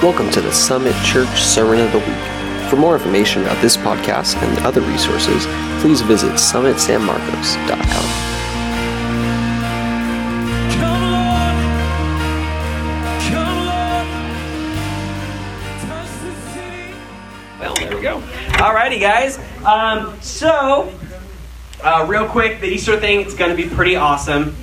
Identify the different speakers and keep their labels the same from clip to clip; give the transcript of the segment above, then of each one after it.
Speaker 1: Welcome to the Summit Church Sermon of the Week. For more information about this podcast and other resources, please visit summitsanmarcos.com.
Speaker 2: Alrighty, guys. Um, so, uh, real quick, the Easter thing it's going to be pretty awesome.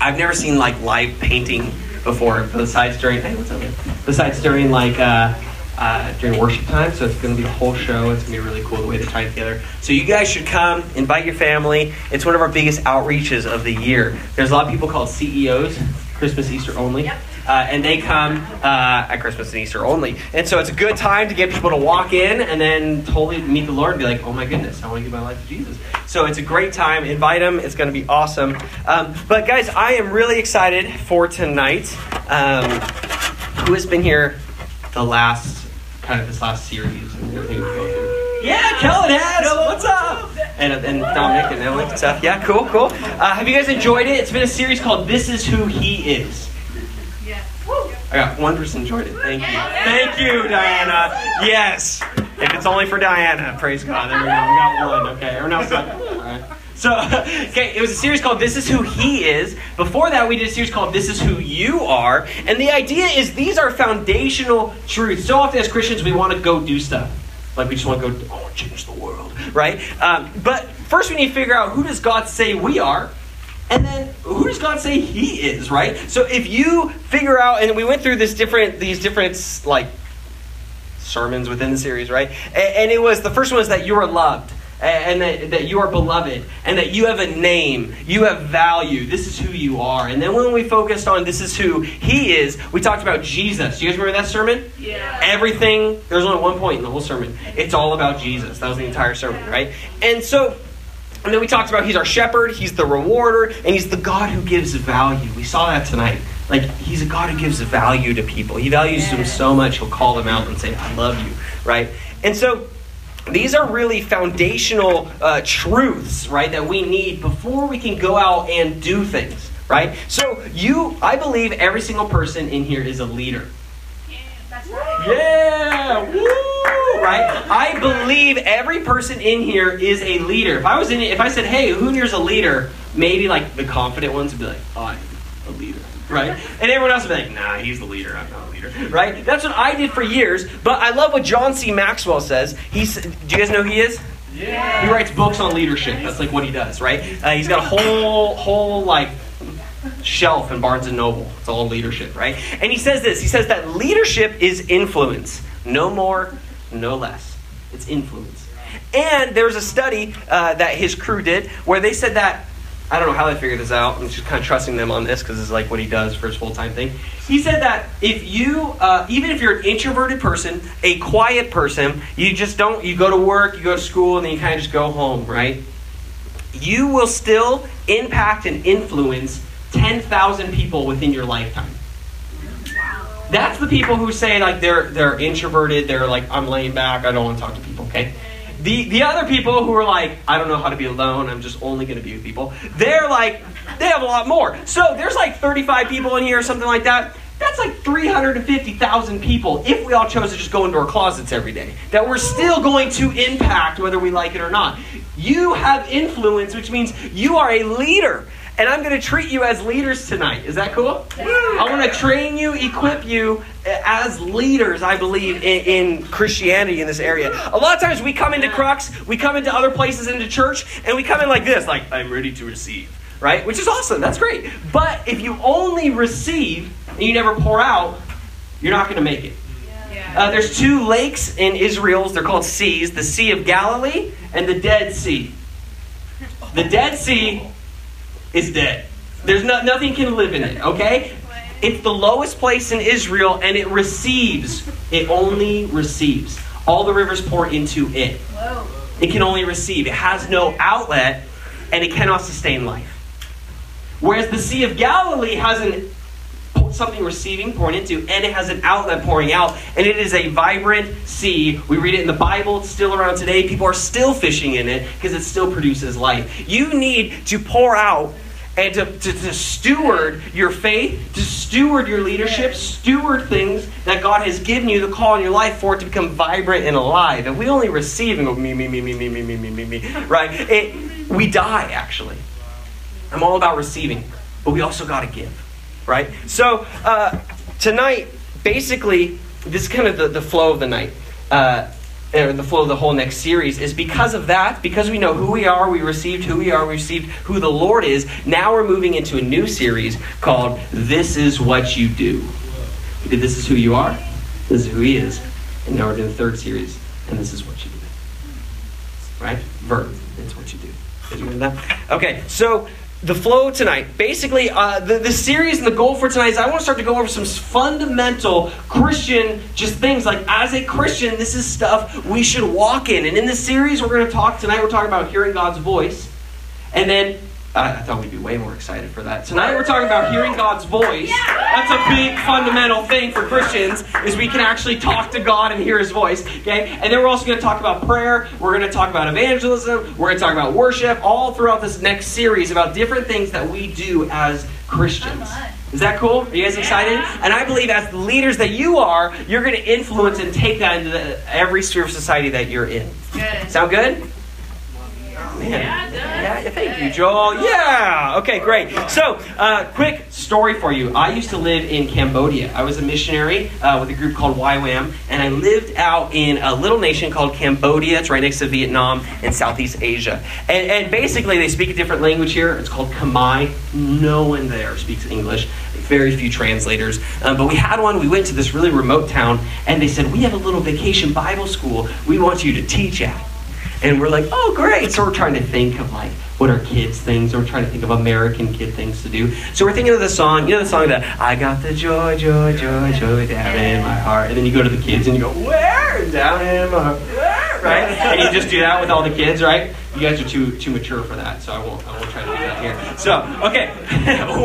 Speaker 2: I've never seen like live painting before, besides during hey, what's up? Besides during like uh, uh, during worship time. So it's going to be a whole show. It's going to be really cool the way they tie it together. So you guys should come, invite your family. It's one of our biggest outreaches of the year. There's a lot of people called CEOs, Christmas Easter only. Uh, and they come uh, at Christmas and Easter only. And so it's a good time to get people to walk in and then totally meet the Lord and be like, oh my goodness, I want to give my life to Jesus. So it's a great time. Invite them. It's going to be awesome. Um, but guys, I am really excited for tonight. Um, who has been here the last, kind of this last series and everything we've gone through? Yeah, Kellen has. What's up? And, and Dominic and Emily and stuff. Yeah, cool, cool. Uh, have you guys enjoyed it? It's been a series called This Is Who He Is. Yeah. I got one person enjoyed it. Thank you. Thank you, Diana. Yes. If it's only for Diana, praise God. There we go. We got one. Okay. Everyone else like, all right. So, okay, it was a series called This Is Who He Is. Before that, we did a series called This Is Who You Are. And the idea is these are foundational truths. So often as Christians, we want to go do stuff. Like we just want to go, I want to change the world, right? Um, but first, we need to figure out who does God say we are, and then who does God say He is, right? So if you figure out, and we went through this different, these different like sermons within the series, right? And, and it was the first one was that you are loved. And that, that you are beloved, and that you have a name, you have value. This is who you are. And then when we focused on this is who He is, we talked about Jesus. Do you guys remember that sermon?
Speaker 3: Yeah.
Speaker 2: Everything, there's only one point in the whole sermon. It's all about Jesus. That was the entire sermon, right? And so, and then we talked about he's our shepherd, he's the rewarder, and he's the God who gives value. We saw that tonight. Like, he's a God who gives value to people. He values them so much, he'll call them out and say, I love you, right? And so, these are really foundational uh, truths, right, that we need before we can go out and do things, right? So, you, I believe every single person in here is a leader.
Speaker 3: That's right.
Speaker 2: Yeah, woo, right? I believe every person in here is a leader. If I was in, if I said, "Hey, who here's a leader?" Maybe like the confident ones would be like, "I'm a leader," right? And everyone else would be like, "Nah, he's the leader. I'm not leader," right? That's what I did for years. But I love what John C. Maxwell says. He's, do you guys know who he is? Yeah. He writes books on leadership. That's like what he does, right? Uh, he's got a whole, whole like shelf in Barnes and Noble. It's all leadership, right? And he says this. He says that leadership is influence, no more, no less. It's influence. And there's a study uh, that his crew did where they said that I don't know how they figured this out. I'm just kind of trusting them on this because it's like what he does for his full time thing. He said that if you, uh, even if you're an introverted person, a quiet person, you just don't, you go to work, you go to school, and then you kind of just go home, right? You will still impact and influence 10,000 people within your lifetime. That's the people who say like they're they're introverted, they're like I'm laying back, I don't want to talk to people, okay? The the other people who are like I don't know how to be alone, I'm just only going to be with people. They're like they have a lot more. So there's like 35 people in here or something like that. That's like 350,000 people if we all chose to just go into our closets every day. That we're still going to impact whether we like it or not. You have influence, which means you are a leader. And I'm going to treat you as leaders tonight. Is that cool? I want to train you, equip you as leaders, I believe, in, in Christianity in this area. A lot of times we come into Crux, we come into other places into church, and we come in like this, like, I'm ready to receive, right? Which is awesome. That's great. But if you only receive and you never pour out, you're not going to make it. Uh, there's two lakes in Israel. They're called seas the Sea of Galilee and the Dead Sea. The Dead Sea is dead. There's no, nothing can live in it, okay? It's the lowest place in Israel and it receives. It only receives. All the rivers pour into it. It can only receive. It has no outlet and it cannot sustain life. Whereas the Sea of Galilee has an something receiving, pouring into, and it has an outlet pouring out, and it is a vibrant sea. We read it in the Bible, it's still around today. People are still fishing in it because it still produces life. You need to pour out and to, to, to steward your faith, to steward your leadership, steward things that God has given you the call in your life for it to become vibrant and alive. And we only receive and go me, me, me, me, me, me, me, me, me, me, right? It, we die, actually. I'm all about receiving, but we also got to give, right? So uh, tonight, basically, this is kind of the, the flow of the night. Uh, or the flow of the whole next series is because of that, because we know who we are, we received who we are, we received who the Lord is. Now we're moving into a new series called This Is What You Do. Did This Is Who You Are, This Is Who He Is, and now we're doing the third series, and This Is What You Do. Right? Verb. It's what you do. Did you hear that? Okay, so the flow tonight. Basically, uh, the, the series and the goal for tonight is I want to start to go over some fundamental Christian just things. Like, as a Christian, this is stuff we should walk in. And in this series, we're going to talk tonight, we're talking about hearing God's voice. And then I I thought we'd be way more excited for that. Tonight we're talking about hearing God's voice. That's a big fundamental thing for Christians is we can actually talk to God and hear his voice, okay? And then we're also going to talk about prayer, we're going to talk about evangelism, we're going to talk about worship all throughout this next series about different things that we do as Christians. Is that cool? Are you guys excited? And I believe as the leaders that you are, you're going to influence and take that into the, every sphere of society that you're in.
Speaker 3: Good.
Speaker 2: Sound good? Man.
Speaker 3: Yeah.
Speaker 2: Yeah, thank you, Joel. Yeah. Okay, great. So, uh, quick story for you. I used to live in Cambodia. I was a missionary uh, with a group called YWAM, and I lived out in a little nation called Cambodia. It's right next to Vietnam in Southeast Asia. And, and basically, they speak a different language here. It's called Khmer. No one there speaks English. Very few translators. Um, but we had one. We went to this really remote town, and they said, "We have a little vacation Bible school. We want you to teach at." And we're like, oh, great. So we're trying to think of like what are kids' things, or we're trying to think of American kid things to do. So we're thinking of the song, you know, the song that I got the joy, joy, joy, joy down in my heart. And then you go to the kids and you go, where? Down in my heart. Where? Right? And you just do that with all the kids, right? You guys are too too mature for that, so I won't I won't try to do that here. So okay,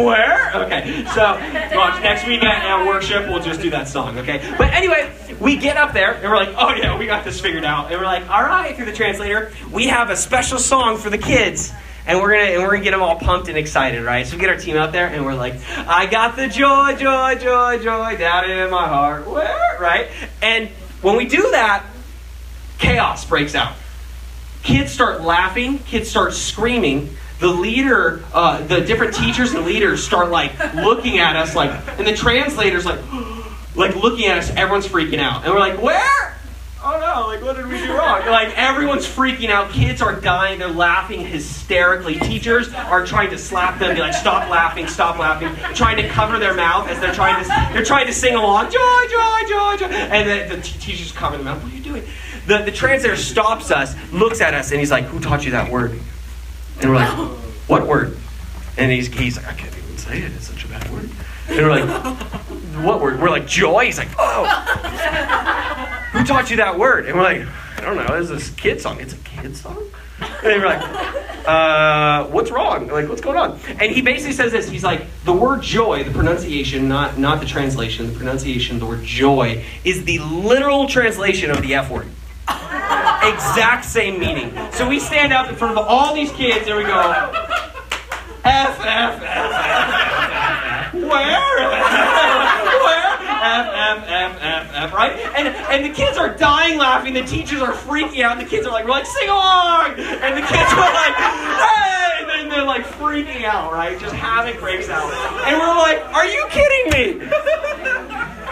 Speaker 2: where? Okay, so watch next week at, at worship we'll just do that song, okay? But anyway, we get up there and we're like, oh yeah, we got this figured out, and we're like, all right, through the translator, we have a special song for the kids. And we're gonna and we're gonna get them all pumped and excited, right? So we get our team out there and we're like, I got the joy, joy, joy, joy down in my heart. Where? Right? And when we do that, chaos breaks out kids start laughing kids start screaming. The leader uh, the different teachers and leaders start like looking at us like and the translators like like looking at us. Everyone's freaking out. And we're like where? Oh no. Like what did we do wrong? Like everyone's freaking out. Kids are dying. They're laughing hysterically. Teachers are trying to slap them be like stop laughing stop laughing. Trying to cover their mouth as they're trying to they're trying to sing along. Joy joy joy joy. And the, the t- teachers cover them mouth. What are you doing the, the translator stops us looks at us and he's like who taught you that word and we're like what word and he's, he's like i can't even say it it's such a bad word and we're like what word we're like joy he's like oh who taught you that word? And we're like, I don't know, it's this kid song. It's a kid song? And we're like, uh, what's wrong? Like, what's going on? And he basically says this. He's like, the word joy, the pronunciation, not, not the translation, the pronunciation, the word joy, is the literal translation of the F word. Exact same meaning. So we stand up in front of all these kids and we go, F, F, F, F, F, F. Where? Where? F, F, F, F, F, right? And, and the kids are dying laughing. The teachers are freaking out. And The kids are like, we're like, sing along! And the kids are like, hey! And then they're like freaking out, right? Just havoc breaks out. And we're like, are you kidding me?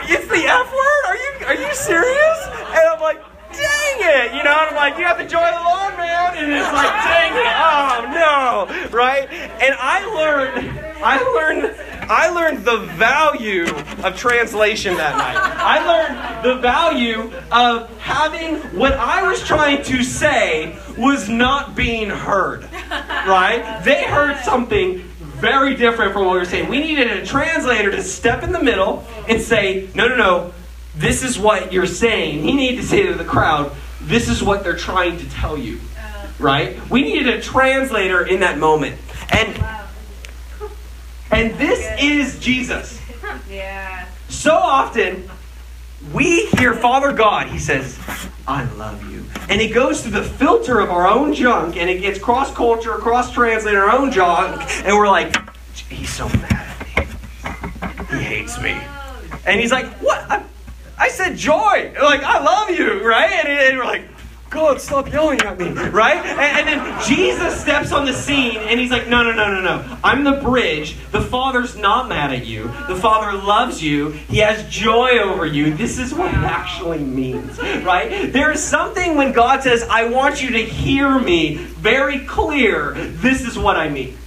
Speaker 2: It's the F word? Are you, are you serious? And I'm like, dang it, you know, and I'm like, you have to join the Lord, man, and it's like, dang it, oh no, right? And I learned, I learned, I learned the value of translation that night. I learned the value of having what I was trying to say was not being heard, right? They heard something very different from what we were saying. We needed a translator to step in the middle and say, no, no, no, this is what you're saying. He needed to say to the crowd, this is what they're trying to tell you. Uh. Right? We needed a translator in that moment. And and this is Jesus.
Speaker 3: Yeah.
Speaker 2: So often we hear Father God, he says, I love you. And it goes through the filter of our own junk and it gets cross culture, cross translated our own junk, and we're like, he's so mad at me. He hates me. And he's like, What? I, I said joy. Like, I love you, right? And, and we're like, God, stop yelling at me, right? And, and then Jesus steps on the scene and he's like, No, no, no, no, no. I'm the bridge. The Father's not mad at you. The Father loves you. He has joy over you. This is what it actually means, right? There is something when God says, I want you to hear me very clear. This is what I mean.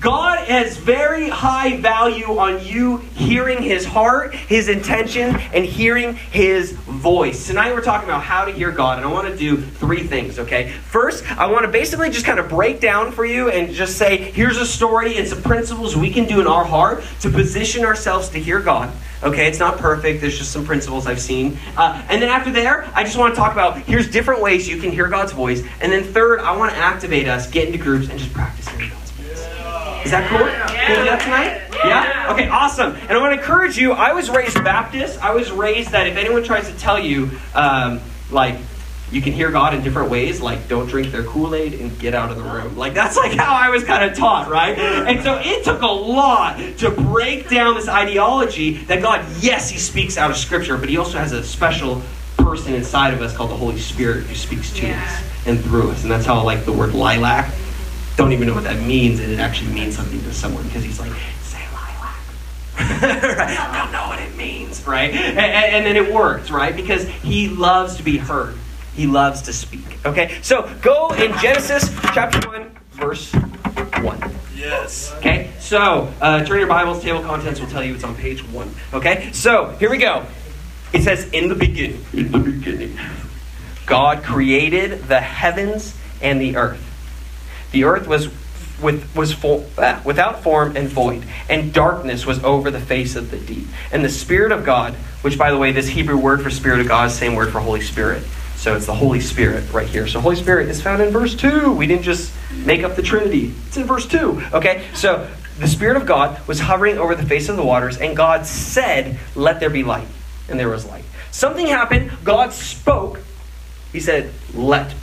Speaker 2: God has very high value on you hearing his heart, his intention, and hearing his voice. Tonight we're talking about how to hear God, and I want to do three things, okay? First, I want to basically just kind of break down for you and just say, here's a story and some principles we can do in our heart to position ourselves to hear God. Okay, it's not perfect. There's just some principles I've seen. Uh, and then after there, I just want to talk about here's different ways you can hear God's voice. And then third, I want to activate us, get into groups, and just practice hearing voice. Is that cool? Can we do that tonight? Yeah? Okay, awesome. And I want to encourage you. I was raised Baptist. I was raised that if anyone tries to tell you, um, like, you can hear God in different ways, like don't drink their Kool Aid and get out of the room. Like that's like how I was kind of taught, right? And so it took a lot to break down this ideology that God, yes, He speaks out of Scripture, but He also has a special person inside of us called the Holy Spirit who speaks to us and through us. And that's how like the word lilac don't even know what that means, and it actually means something to someone because he's like, say lilac. right? Don't know what it means, right? And, and, and then it works, right? Because he loves to be heard. He loves to speak. Okay, so go in Genesis chapter 1, verse 1.
Speaker 4: Yes.
Speaker 2: Okay, so uh, turn your Bibles, table contents will tell you it's on page 1. Okay, so here we go. It says, In the beginning, in the beginning, God created the heavens and the earth. The earth was with, was full, ah, without form and void, and darkness was over the face of the deep. And the Spirit of God, which, by the way, this Hebrew word for Spirit of God is the same word for Holy Spirit. So it's the Holy Spirit right here. So Holy Spirit is found in verse 2. We didn't just make up the Trinity, it's in verse 2. Okay? So the Spirit of God was hovering over the face of the waters, and God said, Let there be light. And there was light. Something happened. God spoke. He said, Let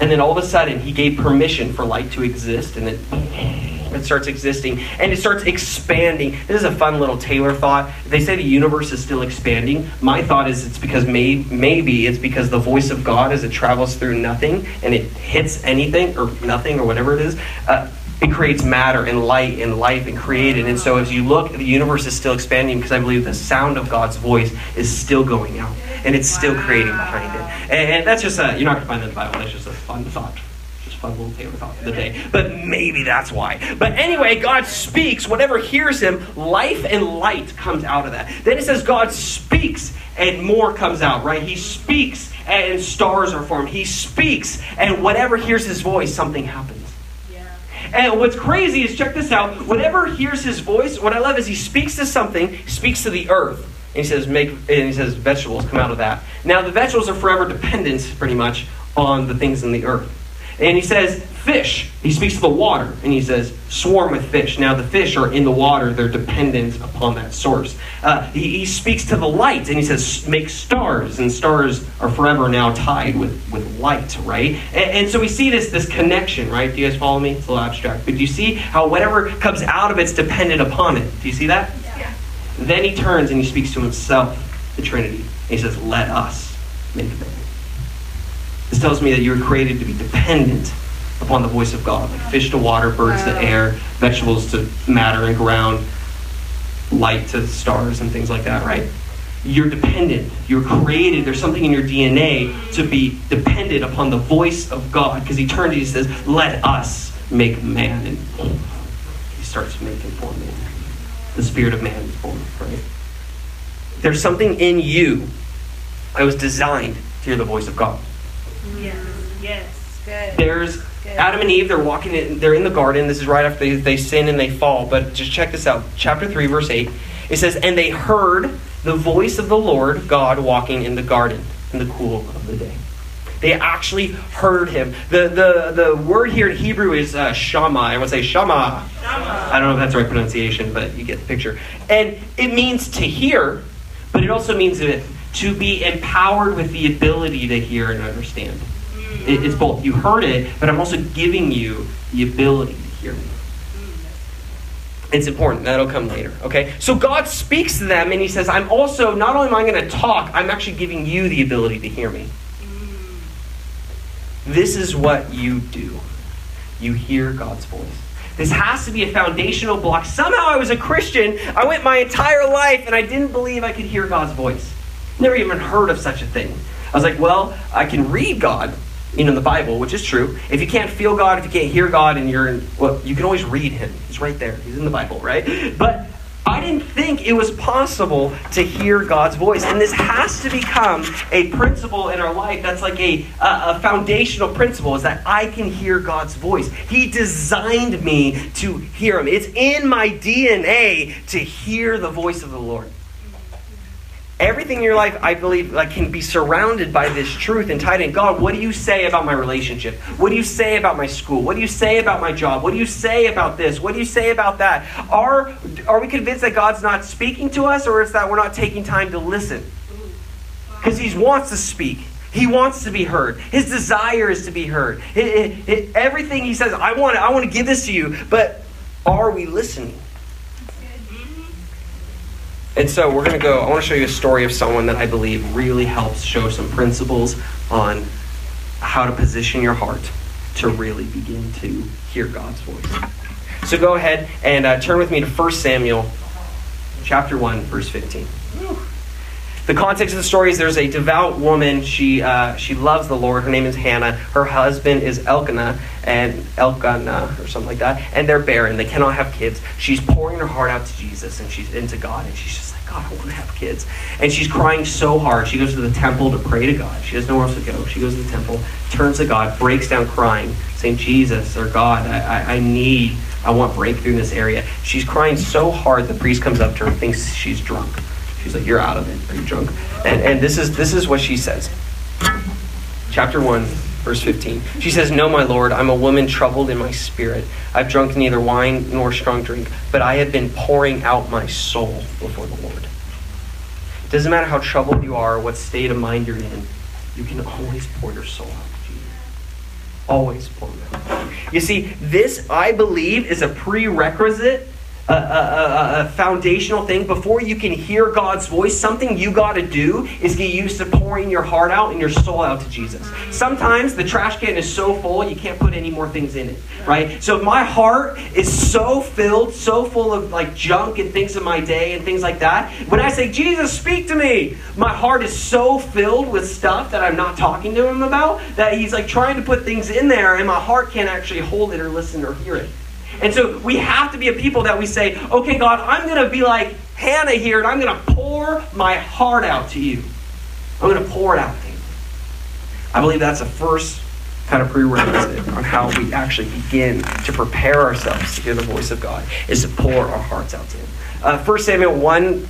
Speaker 2: and then all of a sudden, he gave permission for light to exist, and it starts existing, and it starts expanding. This is a fun little Taylor thought. They say the universe is still expanding. My thought is it's because may, maybe it's because the voice of God, as it travels through nothing and it hits anything or nothing or whatever it is, uh, it creates matter and light and life and created. And so as you look, the universe is still expanding because I believe the sound of God's voice is still going out and it's still creating behind it. And, and that's just a, you're not going to find that in the Bible. That's just a fun thought. Just a fun little Taylor thought for the day. But maybe that's why. But anyway, God speaks. Whatever hears him, life and light comes out of that. Then it says God speaks and more comes out, right? He speaks and stars are formed. He speaks and whatever hears his voice, something happens. And what's crazy is check this out. Whatever hears his voice, what I love is he speaks to something, speaks to the earth. And he says, make and he says vegetables come out of that. Now the vegetables are forever dependent, pretty much, on the things in the earth. And he says, fish. He speaks to the water, and he says, swarm with fish. Now the fish are in the water, they're dependent upon that source. Uh, he, he speaks to the light, and he says, make stars. And stars are forever now tied with, with light, right? And, and so we see this, this connection, right? Do you guys follow me? It's a little abstract. But do you see how whatever comes out of it's dependent upon it? Do you see that?
Speaker 3: Yeah.
Speaker 2: Then he turns and he speaks to himself, the Trinity. And he says, Let us make man. This tells me that you were created to be dependent upon the voice of God, like fish to water, birds to air, vegetables to matter and ground, light to stars and things like that, right? You're dependent. You're created. There's something in your DNA to be dependent upon the voice of God. Because he turns and he says, Let us make man. And he starts making for man. The spirit of man is born, right? There's something in you that was designed to hear the voice of God.
Speaker 3: Yes. Yes. Good.
Speaker 2: There's
Speaker 3: Good.
Speaker 2: Adam and Eve, they're walking in, they're in the garden. This is right after they, they sin and they fall. But just check this out. Chapter 3, verse 8. It says, And they heard the voice of the Lord God walking in the garden in the cool of the day. They actually heard him. The, the, the word here in Hebrew is uh, shama. I would say shama. I don't know if that's the right pronunciation, but you get the picture. And it means to hear, but it also means that to be empowered with the ability to hear and understand. It- it's both. You heard it, but I'm also giving you the ability to hear me. It's important. That'll come later. Okay? So God speaks to them and he says, I'm also, not only am I going to talk, I'm actually giving you the ability to hear me. This is what you do. You hear God's voice. This has to be a foundational block. Somehow I was a Christian. I went my entire life and I didn't believe I could hear God's voice. Never even heard of such a thing. I was like, well, I can read God, you know, in the Bible, which is true. If you can't feel God, if you can't hear God, and you're in, well, you can always read Him. He's right there. He's in the Bible, right? But I didn't think it was possible to hear God's voice. And this has to become a principle in our life that's like a, a, a foundational principle is that I can hear God's voice. He designed me to hear Him. It's in my DNA to hear the voice of the Lord. Everything in your life, I believe, like can be surrounded by this truth and tied in. God, what do you say about my relationship? What do you say about my school? What do you say about my job? What do you say about this? What do you say about that? Are are we convinced that God's not speaking to us, or is that we're not taking time to listen? Because He wants to speak. He wants to be heard. His desire is to be heard. It- it- it- everything He says, I want, I want to give this to you, but are we listening? And so we're going to go. I want to show you a story of someone that I believe really helps show some principles on how to position your heart to really begin to hear God's voice. So go ahead and uh, turn with me to 1 Samuel chapter 1, verse 15. The context of the story is there's a devout woman. She uh, she loves the Lord. Her name is Hannah. Her husband is Elkanah and Elkanah or something like that. And they're barren. They cannot have kids. She's pouring her heart out to Jesus and she's into God. And she's just like, God, I want to have kids. And she's crying so hard. She goes to the temple to pray to God. She has nowhere else to go. She goes to the temple, turns to God, breaks down crying, saying, Jesus or God, I, I, I need, I want breakthrough in this area. She's crying so hard the priest comes up to her thinks she's drunk. She's like, "You're out of it. Are you drunk?" And and this is this is what she says. Chapter one, verse fifteen. She says, "No, my lord, I'm a woman troubled in my spirit. I've drunk neither wine nor strong drink, but I have been pouring out my soul before the Lord." It doesn't matter how troubled you are, what state of mind you're in, you can always pour your soul out to. Always pour it out. You see, this I believe is a prerequisite a, a, a, foundational thing before you can hear God's voice. Something you got to do is get used to pouring your heart out and your soul out to Jesus. Sometimes the trash can is so full you can't put any more things in it, right? So if my heart is so filled, so full of like junk and things of my day and things like that, when I say Jesus, speak to me, my heart is so filled with stuff that I'm not talking to Him about that He's like trying to put things in there, and my heart can't actually hold it or listen or hear it. And so we have to be a people that we say, okay, God, I'm going to be like Hannah here, and I'm going to pour my heart out to you. I'm going to pour it out to you. I believe that's the first kind of prerequisite on how we actually begin to prepare ourselves to hear the voice of God, is to pour our hearts out to Him. Uh, 1 Samuel 1,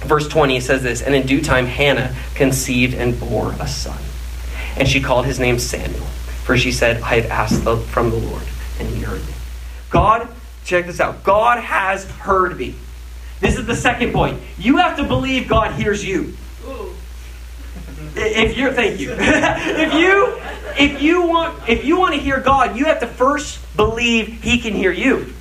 Speaker 2: verse 20 says this And in due time, Hannah conceived and bore a son. And she called his name Samuel, for she said, I have asked from the Lord, and he heard me. God, check this out. God has heard me. This is the second point. You have to believe God hears you. If you're thank you. if you if you want if you want to hear God, you have to first believe he can hear you.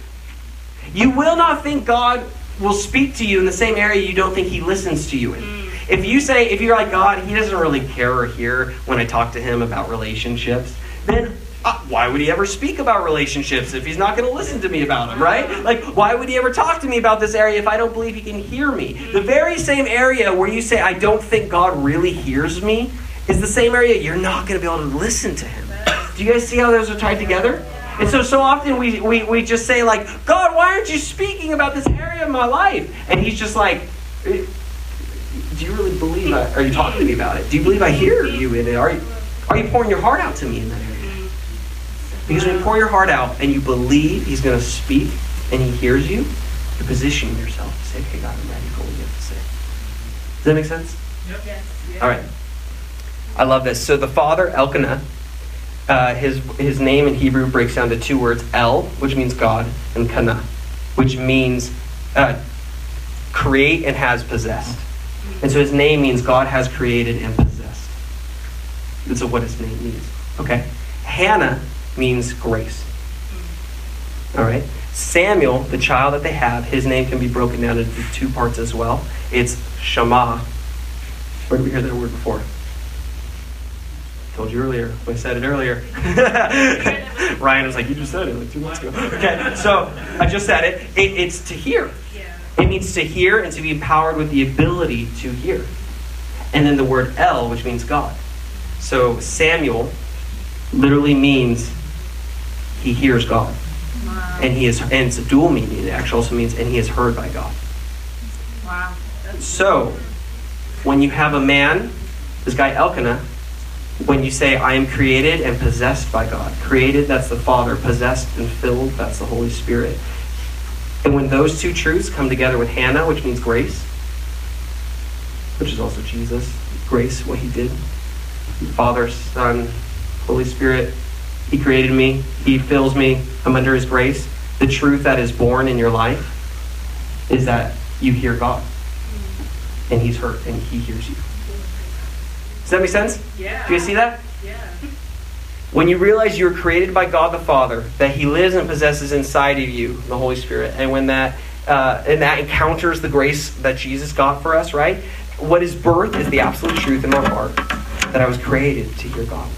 Speaker 2: You will not think God will speak to you in the same area you don't think he listens to you in. Mm. If you say if you're like God, he doesn't really care or hear when I talk to him about relationships, then uh, why would he ever speak about relationships if he's not going to listen to me about them, right? Like, why would he ever talk to me about this area if I don't believe he can hear me? The very same area where you say, I don't think God really hears me, is the same area you're not going to be able to listen to him. Do you guys see how those are tied together? And so, so often we, we, we just say, like, God, why aren't you speaking about this area of my life? And he's just like, "Eh, do you really believe I, are you talking to me about it? Do you believe I hear you in it? Are you, are you pouring your heart out to me in that area? Because when you pour your heart out and you believe He's going to speak and He hears you, you're positioning yourself to say, okay, God, I'm ready for what you have to say. Does that make sense? Yes. All right. I love this. So the father, Elkanah, uh, his, his name in Hebrew breaks down to two words El, which means God, and Kana, which means uh, create and has possessed. And so his name means God has created and possessed. That's what his name means. Okay? Hannah means grace. All right? Samuel, the child that they have, his name can be broken down into two parts as well. It's Shema. Where did we hear that word before? I Told you earlier. I said it earlier. Ryan was like, "You just said it like two months ago." Okay, so I just said it. it it's to hear.
Speaker 3: Yeah.
Speaker 2: It means to hear and to be empowered with the ability to hear. And then the word El, which means God. So Samuel literally means he hears God.
Speaker 3: Wow.
Speaker 2: And he is and it's a dual meaning. It actually also means and he is heard by God.
Speaker 3: Wow.
Speaker 2: So when you have a man, this guy Elkanah, when you say I am created and possessed by God. Created, that's the Father, possessed and filled, that's the Holy Spirit. And when those two truths come together with Hannah, which means grace, which is also Jesus, grace, what he did. Father, Son, Holy Spirit, he created me, he fills me, I'm under his grace. The truth that is born in your life is that you hear God. And he's heard and he hears you. Does that make sense?
Speaker 3: yeah.
Speaker 2: Do you see that?
Speaker 3: Yeah.
Speaker 2: When you realize you're created by God the Father, that He lives and possesses inside of you, the Holy Spirit, and when that uh, and that encounters the grace that Jesus got for us, right? What is birth is the absolute truth in my heart that I was created to hear God.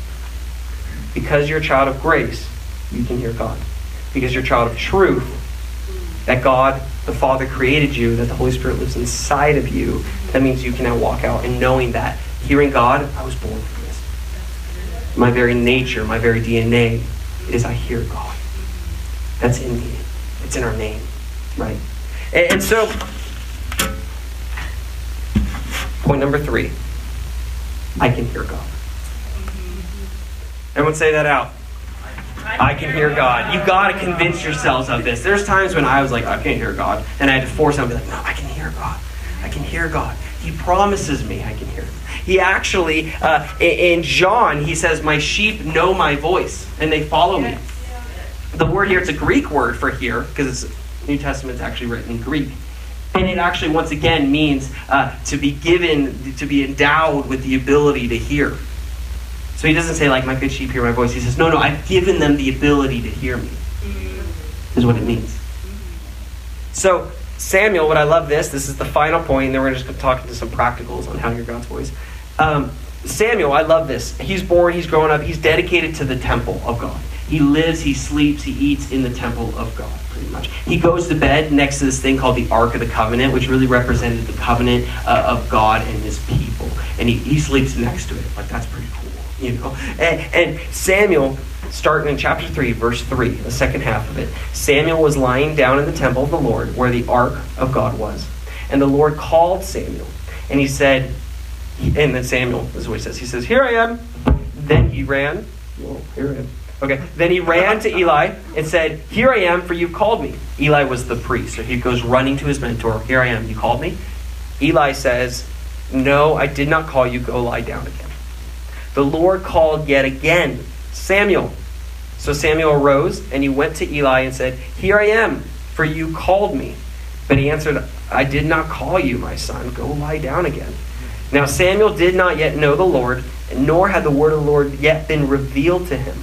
Speaker 2: Because you're a child of grace, you can hear God. Because you're a child of truth, that God the Father created you, that the Holy Spirit lives inside of you, that means you can now walk out and knowing that hearing God, I was born for this my very nature, my very DNA is I hear God. That's in me. It's in our name, right? And, and so, point number three I can hear God. Everyone say that out. I can hear God. You've got to convince yourselves of this. There's times when I was like, I can't hear God. And I had to force somebody like, no, I can hear God. I can hear God. He promises me I can hear him. He actually, uh, in John, he says, My sheep know my voice and they follow me. The word here, it's a Greek word for hear, because it's New Testament's actually written in Greek. And it actually, once again, means uh, to be given, to be endowed with the ability to hear. So he doesn't say, like, my good sheep hear my voice. He says, no, no, I've given them the ability to hear me, is what it means. So, Samuel, what I love this, this is the final point, and then we're just going to talk into some practicals on how to hear God's voice. Um, Samuel, I love this. He's born, he's growing up, he's dedicated to the temple of God. He lives, he sleeps, he eats in the temple of God, pretty much. He goes to bed next to this thing called the Ark of the Covenant, which really represented the covenant uh, of God and his people. And he, he sleeps next to it. Like, that's pretty cool, you know? And, and Samuel, starting in chapter 3, verse 3, the second half of it, Samuel was lying down in the temple of the Lord where the Ark of God was. And the Lord called Samuel, and he said, and then Samuel, this is what he says. He says, Here I am. Then he ran. Here I am. Okay. Then he ran to Eli and said, Here I am, for you've called me. Eli was the priest. So he goes running to his mentor. Here I am, you called me. Eli says, No, I did not call you. Go lie down again. The Lord called yet again, Samuel. So Samuel arose and he went to Eli and said, Here I am, for you called me. But he answered, I did not call you, my son. Go lie down again. Now Samuel did not yet know the Lord, nor had the word of the Lord yet been revealed to him.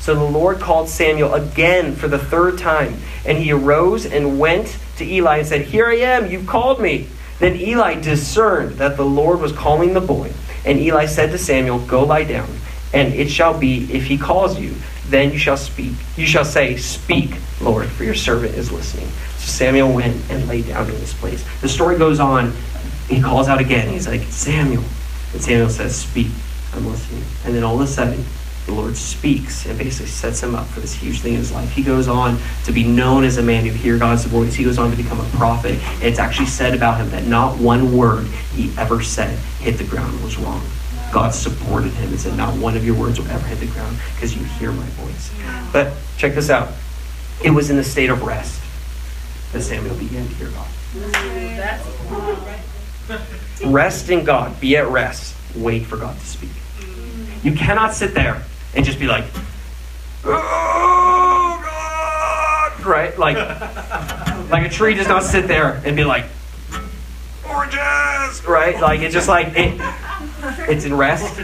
Speaker 2: So the Lord called Samuel again for the third time, and he arose and went to Eli and said, Here I am, you've called me. Then Eli discerned that the Lord was calling the boy, and Eli said to Samuel, Go lie down, and it shall be, if he calls you, then you shall speak. You shall say, Speak, Lord, for your servant is listening. So Samuel went and lay down in his place. The story goes on. He calls out again. He's like, Samuel. And Samuel says, Speak, I'm listening. And then all of a sudden, the Lord speaks and basically sets him up for this huge thing in his life. He goes on to be known as a man who hears God's voice. He goes on to become a prophet. It's actually said about him that not one word he ever said hit the ground was wrong. God supported him and said, Not one of your words will ever hit the ground because you hear my voice. But check this out. It was in a state of rest that Samuel began to hear God. Rest in God. Be at rest. Wait for God to speak. You cannot sit there and just be like, "Oh God," right? Like, like a tree does not sit there and be like, oranges, right? Like it's just like it. It's in rest.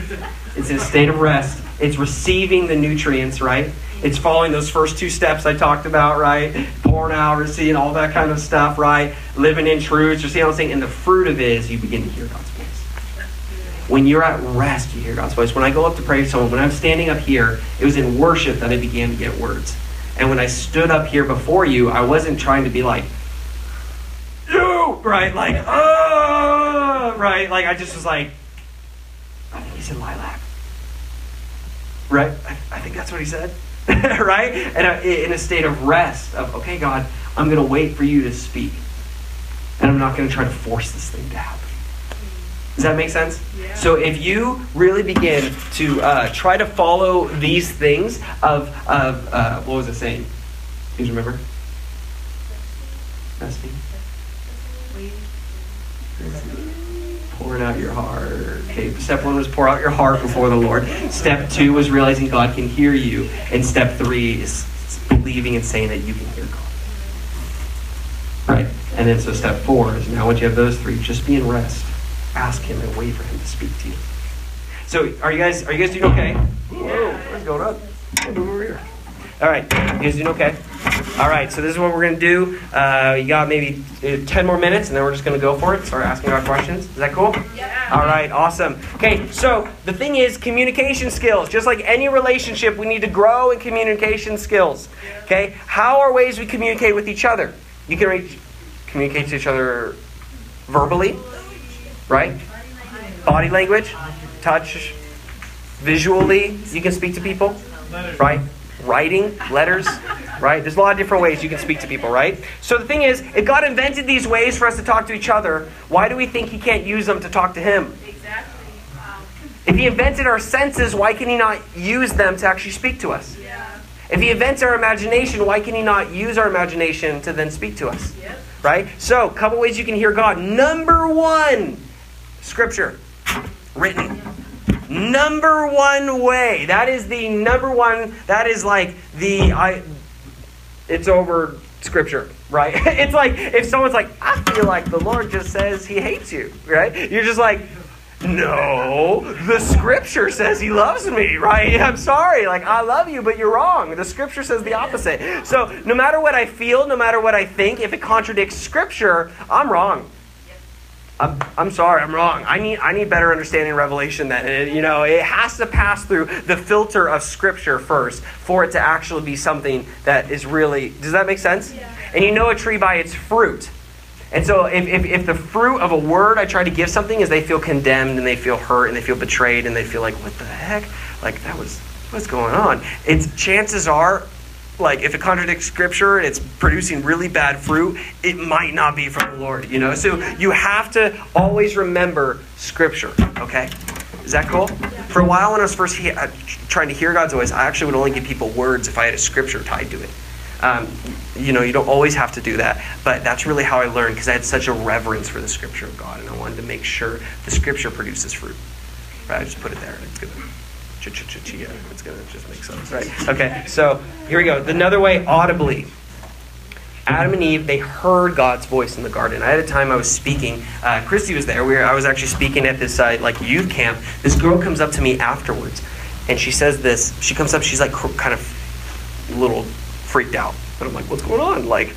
Speaker 2: It's in a state of rest. It's receiving the nutrients, right? It's following those first two steps I talked about, right? Pouring out, receiving, all that kind of stuff, right? Living in truth. You see what I'm saying? And the fruit of it is you begin to hear God's. When you're at rest, you hear God's voice. When I go up to pray for someone, when I'm standing up here, it was in worship that I began to get words. And when I stood up here before you, I wasn't trying to be like, you, right? Like, uh, right? Like, I just was like, I think he said lilac. Right? I, I think that's what he said. right? And I, in a state of rest, of, okay, God, I'm going to wait for you to speak. And I'm not going to try to force this thing to happen. Does that make sense?
Speaker 3: Yeah.
Speaker 2: So if you really begin to uh, try to follow these things of, of uh, what was it saying? Do you remember? Resting. Pouring out your heart. Okay, step one was pour out your heart before the Lord. Step two was realizing God can hear you. And step three is believing and saying that you can hear God. Right? And then so step four is now once you have those three, just be in rest. Ask him and wait for him to speak to you. So are you guys are you guys doing okay? Whoa, what's going on? Hey, move over here. All right, you guys doing okay? All right, so this is what we're going to do. Uh, you got maybe uh, 10 more minutes, and then we're just going to go for it. Start asking our questions. Is that cool?
Speaker 3: Yeah.
Speaker 2: All right, awesome. Okay, so the thing is communication skills. Just like any relationship, we need to grow in communication skills. Okay, how are ways we communicate with each other? You can re- communicate to each other verbally, right? Body language, touch, visually. You can speak to people, right? Writing, letters, right? There's a lot of different ways you can speak to people, right? So the thing is, if God invented these ways for us to talk to each other, why do we think He can't use them to talk to Him?
Speaker 3: Exactly.
Speaker 2: If He invented our senses, why can He not use them to actually speak to us?
Speaker 3: Yeah.
Speaker 2: If He invents our imagination, why can He not use our imagination to then speak to us?
Speaker 3: Yep.
Speaker 2: Right? So, a couple ways you can hear God. Number one, Scripture, written. Number one way. That is the number one. That is like the I. It's over Scripture, right? it's like if someone's like, I feel like the Lord just says He hates you, right? You're just like, no, the scripture says he loves me, right? I'm sorry, like I love you, but you're wrong. The scripture says the opposite. So, no matter what I feel, no matter what I think, if it contradicts scripture, I'm wrong. I'm, I'm sorry, I'm wrong. I need I need better understanding revelation that it, you know it has to pass through the filter of scripture first for it to actually be something that is really does that make sense?
Speaker 3: Yeah.
Speaker 2: And you know a tree by its fruit. And so if, if, if the fruit of a word I try to give something is they feel condemned and they feel hurt and they feel betrayed and they feel like, what the heck? Like that was what's going on? It's chances are like if it contradicts scripture and it's producing really bad fruit, it might not be from the Lord, you know? So you have to always remember scripture, okay? Is that cool? For a while when I was first he- uh, trying to hear God's voice, I actually would only give people words if I had a scripture tied to it. Um, you know, you don't always have to do that, but that's really how I learned because I had such a reverence for the scripture of God and I wanted to make sure the scripture produces fruit. Right? I just put it there. It's gonna ch-ch-ch-chia. It's gonna just make sense, right? Okay, so here we go. Another way, audibly. Adam and Eve, they heard God's voice in the garden. I had a time I was speaking. Uh, Christy was there. We were, I was actually speaking at this uh, like youth camp. This girl comes up to me afterwards, and she says this. She comes up. She's like cr- kind of a little freaked out, and I'm like, "What's going on?" Like,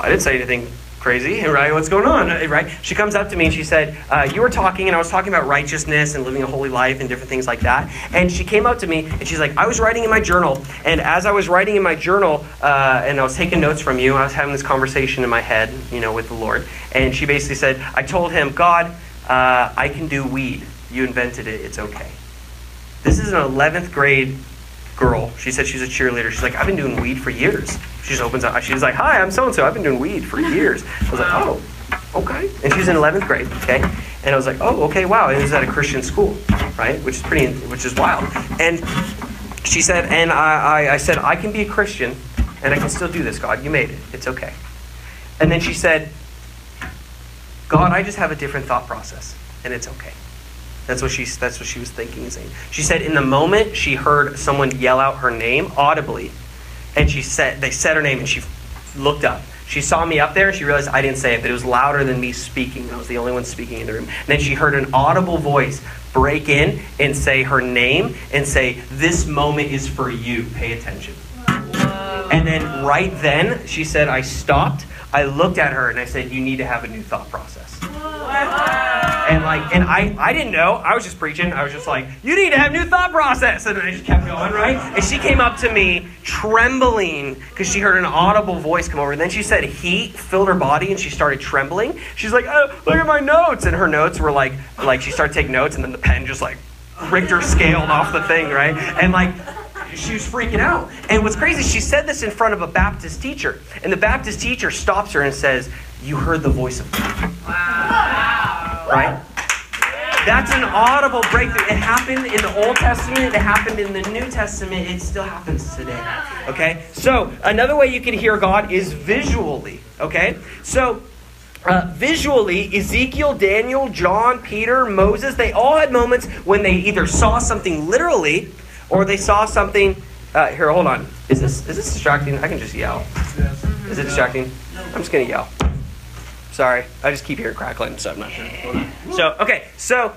Speaker 2: I didn't say anything crazy, right? What's going on, right? She comes up to me and she said, uh, "You were talking, and I was talking about righteousness and living a holy life and different things like that." And she came up to me and she's like, "I was writing in my journal, and as I was writing in my journal, uh, and I was taking notes from you, I was having this conversation in my head, you know, with the Lord." And she basically said, "I told him, God, uh, I can do weed. You invented it. It's okay." This is an 11th grade girl. She said she's a cheerleader. She's like, I've been doing weed for years. She just opens up. She's like, Hi, I'm so and so. I've been doing weed for years. I was like, Oh, okay. And she's in 11th grade. Okay. And I was like, Oh, okay, wow. And it was at a Christian school, right? Which is pretty, which is wild. And she said, and I, I, I said, I can be a Christian, and I can still do this. God, you made it. It's okay. And then she said, God, I just have a different thought process, and it's okay. That's what she that's what she was thinking and saying. She said in the moment she heard someone yell out her name audibly, and she said they said her name and she looked up She saw me up there and she realized I didn't say it, but it was louder than me speaking. I was the only one speaking in the room. And then she heard an audible voice break in and say her name and say, This moment is for you. Pay attention. And then right then, she said, I stopped. I looked at her and I said, You need to have a new thought process. And like, and I, I didn't know. I was just preaching. I was just like, you need to have new thought process. And I just kept going, right? And she came up to me trembling because she heard an audible voice come over. And then she said heat filled her body and she started trembling. She's like, oh, look at my notes. And her notes were like, like she started taking notes and then the pen just like Richter scaled off the thing, right? And like, she was freaking out. And what's crazy, she said this in front of a Baptist teacher. And the Baptist teacher stops her and says, You heard the voice of God. Right? That's an audible breakthrough. It happened in the Old Testament, it happened in the New Testament, it still happens today. Okay? So, another way you can hear God is visually. Okay? So, uh, visually, Ezekiel, Daniel, John, Peter, Moses, they all had moments when they either saw something literally or they saw something. Uh, here, hold on. Is this is this distracting? I can just yell. Is it distracting? I'm just gonna yell. Sorry, I just keep hearing crackling, so I'm not sure. So, okay, so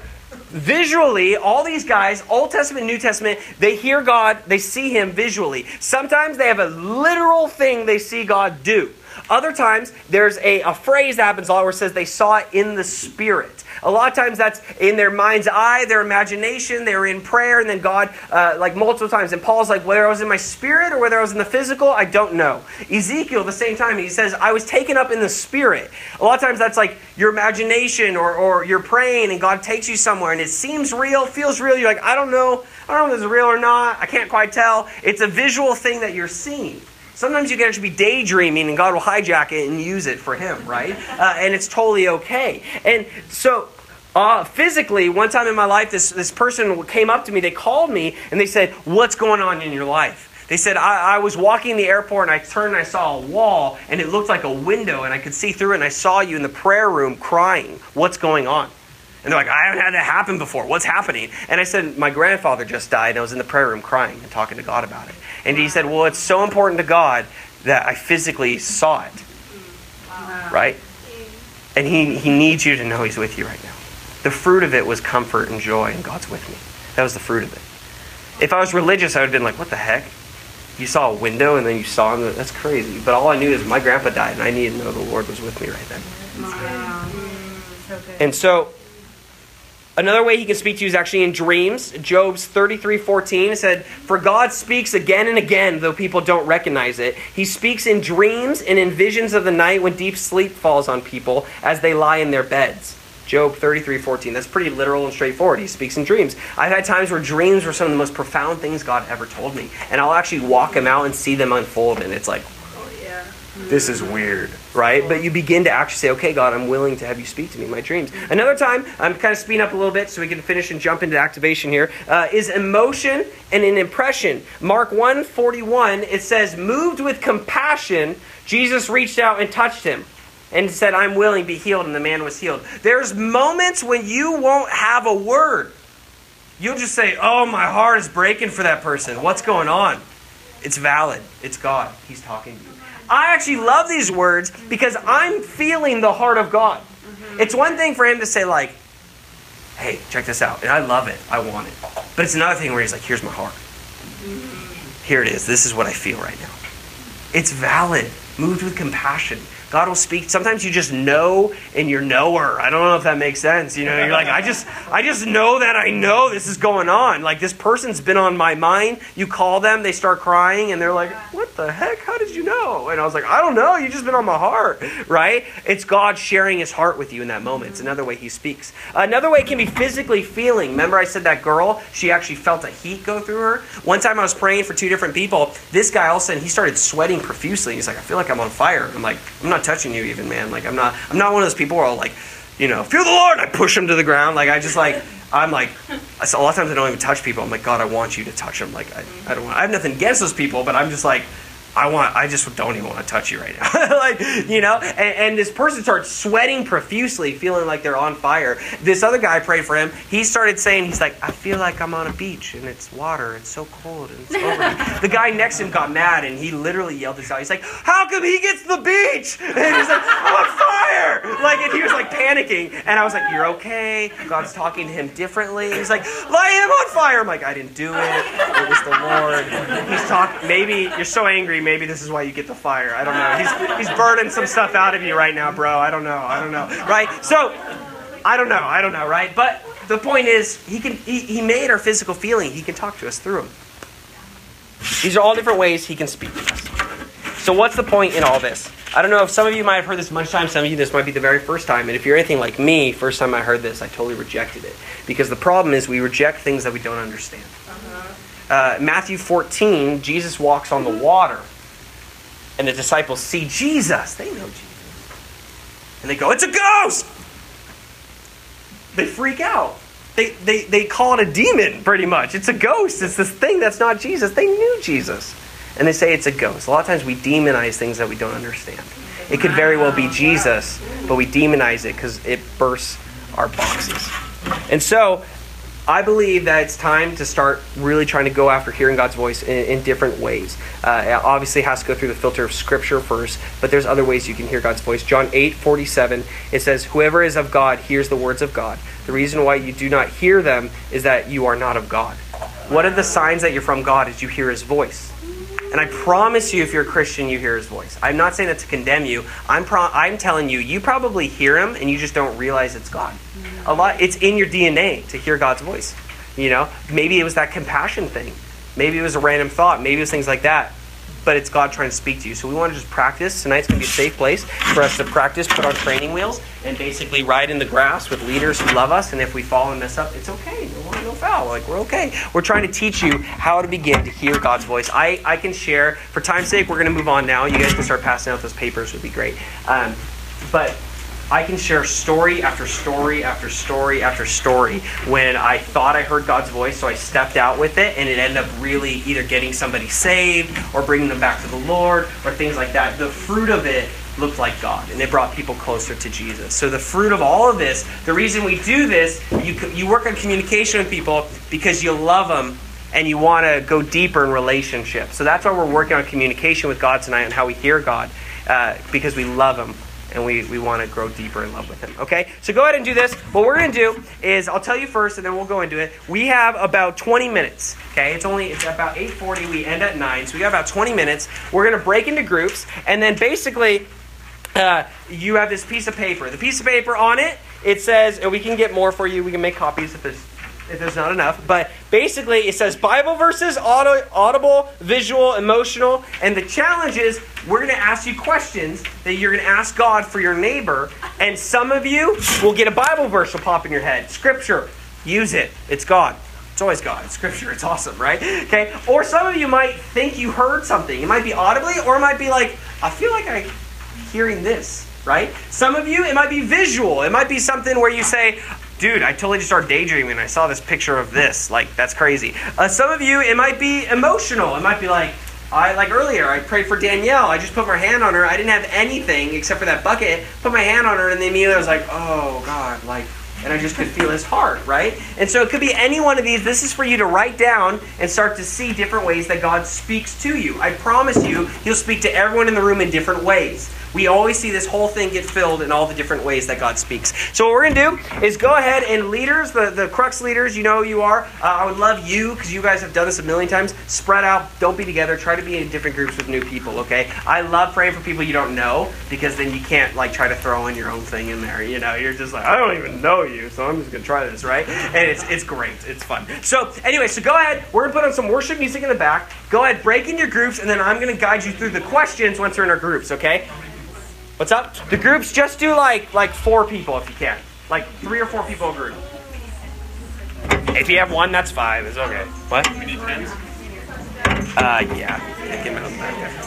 Speaker 2: visually, all these guys, Old Testament, New Testament, they hear God, they see Him visually. Sometimes they have a literal thing they see God do. Other times, there's a, a phrase that happens a lot where it says they saw it in the Spirit. A lot of times that's in their mind's eye, their imagination, they're in prayer, and then God, uh, like multiple times. And Paul's like, whether I was in my spirit or whether I was in the physical, I don't know. Ezekiel, at the same time, he says, I was taken up in the spirit. A lot of times that's like your imagination or, or you're praying and God takes you somewhere and it seems real, feels real. You're like, I don't know. I don't know if is real or not. I can't quite tell. It's a visual thing that you're seeing. Sometimes you can actually be daydreaming and God will hijack it and use it for Him, right? Uh, and it's totally okay. And so, uh, physically, one time in my life, this, this person came up to me, they called me, and they said, What's going on in your life? They said, I, I was walking the airport and I turned and I saw a wall and it looked like a window and I could see through it and I saw you in the prayer room crying. What's going on? And they're like, I haven't had that happen before. What's happening? And I said, My grandfather just died and I was in the prayer room crying and talking to God about it. And he said, Well, it's so important to God that I physically saw it. Right? And he, he needs you to know He's with you right now. The fruit of it was comfort and joy, and God's with me. That was the fruit of it. If I was religious, I would have been like, What the heck? You saw a window and then you saw him. That's crazy. But all I knew is my grandpa died, and I needed to know the Lord was with me right then.
Speaker 3: Wow. Mm-hmm.
Speaker 2: And so another way he can speak to you is actually in dreams. Job's 33 14 said, For God speaks again and again, though people don't recognize it. He speaks in dreams and in visions of the night when deep sleep falls on people as they lie in their beds. Job 33 14. That's pretty literal and straightforward. He speaks in dreams. I've had times where dreams were some of the most profound things God ever told me. And I'll actually walk them out and see them unfold, and it's like. This is weird, right? But you begin to actually say, okay, God, I'm willing to have you speak to me in my dreams. Another time, I'm kind of speeding up a little bit so we can finish and jump into activation here. Uh, is emotion and an impression. Mark 1 41, it says, moved with compassion, Jesus reached out and touched him. And said, I'm willing, be healed, and the man was healed. There's moments when you won't have a word. You'll just say, Oh, my heart is breaking for that person. What's going on? It's valid. It's God. He's talking to you. I actually love these words because I'm feeling the heart of God. Mm-hmm. It's one thing for him to say, like, hey, check this out. And I love it. I want it. But it's another thing where he's like, here's my heart. Mm-hmm. Here it is. This is what I feel right now. It's valid. Moved with compassion. God will speak. Sometimes you just know and your knower. I don't know if that makes sense. You know, you're like, I just I just know that I know this is going on. Like this person's been on my mind. You call them, they start crying, and they're like, What the heck? How did you know? And I was like, I don't know, you just been on my heart. Right? It's God sharing his heart with you in that moment. It's another way he speaks. Another way can be physically feeling. Remember I said that girl, she actually felt a heat go through her? One time I was praying for two different people. This guy all of a sudden he started sweating profusely. He's like, I feel like I'm on fire. I'm like, I'm not touching you even, man. Like I'm not I'm not one of those people where I'll like, you know, feel the Lord. I push him to the ground. Like I just like I'm like a lot of times I don't even touch people. I'm like, God, I want you to touch them. Like I, I don't want I have nothing against those people, but I'm just like I want, I just don't even want to touch you right now. like, you know, and, and this person starts sweating profusely, feeling like they're on fire. This other guy prayed for him. He started saying, he's like, I feel like I'm on a beach and it's water. It's so cold and it's over. The guy next to him got mad and he literally yelled this out. He's like, how come he gets the beach? And he's like, I'm on fire. Like, and he was like panicking. And I was like, you're okay. God's talking to him differently. He's like, I am on fire. I'm like, I didn't do it. It was the Lord. He's talking, maybe you're so angry. Maybe this is why you get the fire. I don't know. He's, he's burning some stuff out of you right now, bro. I don't know. I don't know. Right? So, I don't know. I don't know, right? But the point is, he can. He, he made our physical feeling. He can talk to us through them. These are all different ways he can speak to us. So what's the point in all this? I don't know if some of you might have heard this much time. Some of you, this might be the very first time. And if you're anything like me, first time I heard this, I totally rejected it because the problem is we reject things that we don't understand. Uh, Matthew 14, Jesus walks on the water, and the disciples see Jesus. They know Jesus, and they go, "It's a ghost." They freak out. They, they, they call it a demon, pretty much. It's a ghost. It's this thing that's not Jesus. They knew Jesus. And they say it's a ghost. A lot of times we demonize things that we don't understand. It could very well be Jesus, but we demonize it because it bursts our boxes. And so I believe that it's time to start really trying to go after hearing God's voice in, in different ways. Uh, it obviously has to go through the filter of Scripture first, but there's other ways you can hear God's voice. John 8 47, it says, Whoever is of God hears the words of God. The reason why you do not hear them is that you are not of God. One of the signs that you're from God is you hear His voice. And I promise you, if you're a Christian, you hear His voice. I'm not saying that to condemn you. I'm pro- I'm telling you, you probably hear Him, and you just don't realize it's God. A lot. It's in your DNA to hear God's voice. You know, maybe it was that compassion thing. Maybe it was a random thought. Maybe it was things like that. But it's God trying to speak to you. So we want to just practice. Tonight's going to be a safe place for us to practice, put on training wheels, and basically ride in the grass with leaders who love us. And if we fall and mess up, it's okay. No no foul. Like, we're okay. We're trying to teach you how to begin to hear God's voice. I, I can share, for time's sake, we're going to move on now. You guys can start passing out those papers, would be great. Um, but I can share story after story after story after story when I thought I heard God's voice, so I stepped out with it, and it ended up really either getting somebody saved or bringing them back to the Lord or things like that. The fruit of it looked like God, and it brought people closer to Jesus. So the fruit of all of this, the reason we do this, you you work on communication with people because you love them and you want to go deeper in relationship. So that's why we're working on communication with God tonight and how we hear God uh, because we love Him and we, we want to grow deeper in love with him. Okay? So go ahead and do this. What we're going to do is I'll tell you first and then we'll go into it. We have about 20 minutes. Okay? It's only it's about 8:40. We end at 9. So we got about 20 minutes. We're going to break into groups and then basically uh, you have this piece of paper. The piece of paper on it, it says, and we can get more for you. We can make copies if there's if there's not enough. But basically, it says Bible verses, audible, visual, emotional. And the challenge is we're going to ask you questions that you're going to ask God for your neighbor. And some of you will get a Bible verse will pop in your head. Scripture, use it. It's God. It's always God. It's scripture. It's awesome, right? Okay. Or some of you might think you heard something. It might be audibly, or it might be like, I feel like I'm hearing this, right? Some of you, it might be visual. It might be something where you say, dude, I totally just started daydreaming. I saw this picture of this. Like, that's crazy. Uh, some of you, it might be emotional. It might be like, I like earlier, I prayed for Danielle. I just put my hand on her. I didn't have anything except for that bucket. Put my hand on her, and then immediately I was like, oh God, like, and I just could feel his heart, right? And so it could be any one of these. This is for you to write down and start to see different ways that God speaks to you. I promise you, He'll speak to everyone in the room in different ways. We always see this whole thing get filled in all the different ways that God speaks. So what we're going to do is go ahead and leaders, the, the crux leaders, you know who you are. Uh, I would love you, because you guys have done this a million times. Spread out. Don't be together. Try to be in different groups with new people, okay? I love praying for people you don't know, because then you can't, like, try to throw in your own thing in there. You know, you're just like, I don't even know you, so I'm just going to try this, right? And it's, it's great. It's fun. So anyway, so go ahead. We're going to put on some worship music in the back. Go ahead, break in your groups, and then I'm going to guide you through the questions once we're in our groups, okay? What's up? The groups just do like like four people if you can. Like three or four people a group. If you have one, that's five. It's okay. What? We need pens. Uh, yeah. Take him out back.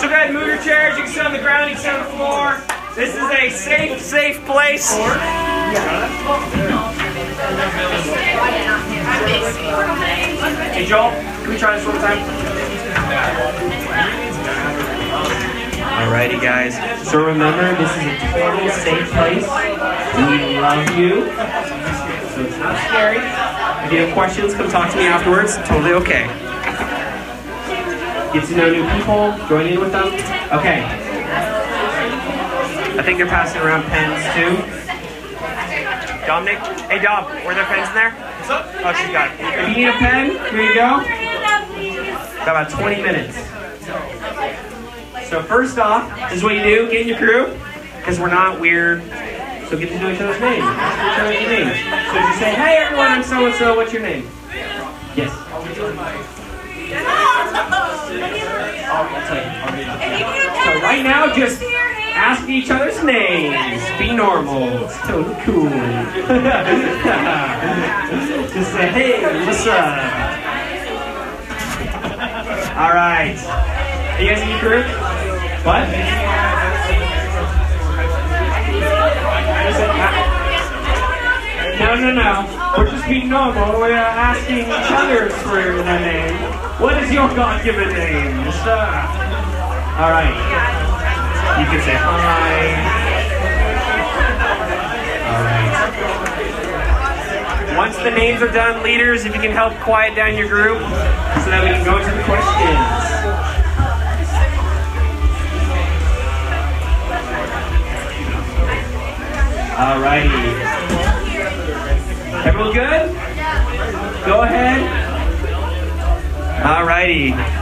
Speaker 2: So go ahead, move your chairs. You can sit on the ground. You can sit on the floor. This is a safe, safe place. Hey Joel, can we try this one time? Alrighty guys. So remember, this is a total safe place. We love you. So it's not scary. If you have questions, come talk to me afterwards. Totally okay. Get to know new people, join in with them. Okay. I think they're passing around pens too. Dominic, hey Dom, were there pens in there? What's up? Oh, she's got it. If you need a pen, here you go. Got about 20 minutes. So first off, this is what you do, get in your crew, because we're not weird. So get to know each other's names. Ask each other's names. So if you say, hey everyone, I'm so and so, what's your name? Yes. Oh, I'll tell you. I'll read it. So right now, just ask each other's names. Be normal. It's totally cool. just say, hey, what's up? All right. Are you guys in your crew? What? No, no, no. We're just being normal. We're asking each other for their name. What is your God-given name? Just, uh, all right. You can say hi. All right. Once the names are done, leaders, if you can help quiet down your group so that we can go to the questions. Alrighty. Everyone good? Go ahead. Alrighty.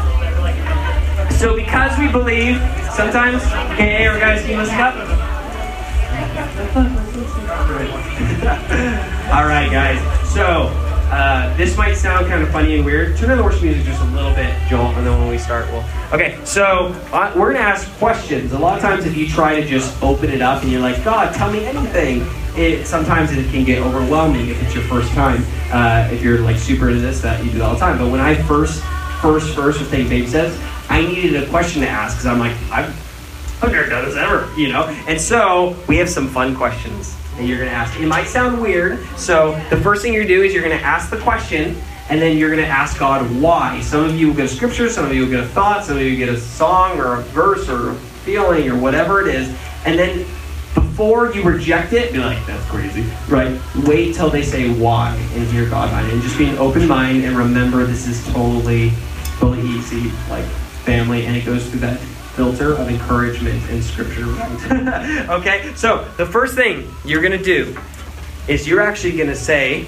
Speaker 2: So because we believe, sometimes, okay, hey, guys, can you listen up? All right, guys. So uh, this might sound kind of funny and weird. Turn on the worship music just a little bit, Joel, and then when we start, we'll. Okay, so uh, we're gonna ask questions. A lot of times, if you try to just open it up and you're like, God, tell me anything, it sometimes it can get overwhelming if it's your first time. Uh, if you're like super into this, that you do all the time. But when I first, first, first was taking baby steps, I needed a question to ask because I'm like, I've, I've never done this ever, you know. And so we have some fun questions that you're gonna ask. It might sound weird. So the first thing you do is you're gonna ask the question, and then you're gonna ask God why. Some of you will get a scripture, some of you will get a thought, some of you get a song or a verse or a feeling or whatever it is, and then before you reject it, be like, that's crazy, right? Wait till they say why and hear God behind it. And just be an open mind and remember this is totally, totally easy, like family, and it goes through that filter of encouragement and scripture, right? okay, so the first thing you're gonna do is you're actually gonna say,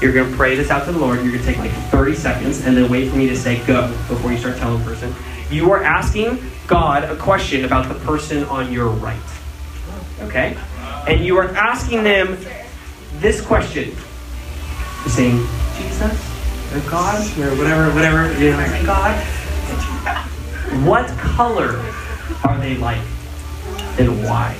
Speaker 2: you're gonna pray this out to the Lord. You're gonna take like 30 seconds and then wait for me to say go before you start telling the person. You are asking God a question about the person on your right. Okay? And you are asking them this question. You're saying, Jesus, or God, or whatever, whatever, you know, God, what color are they like? And why?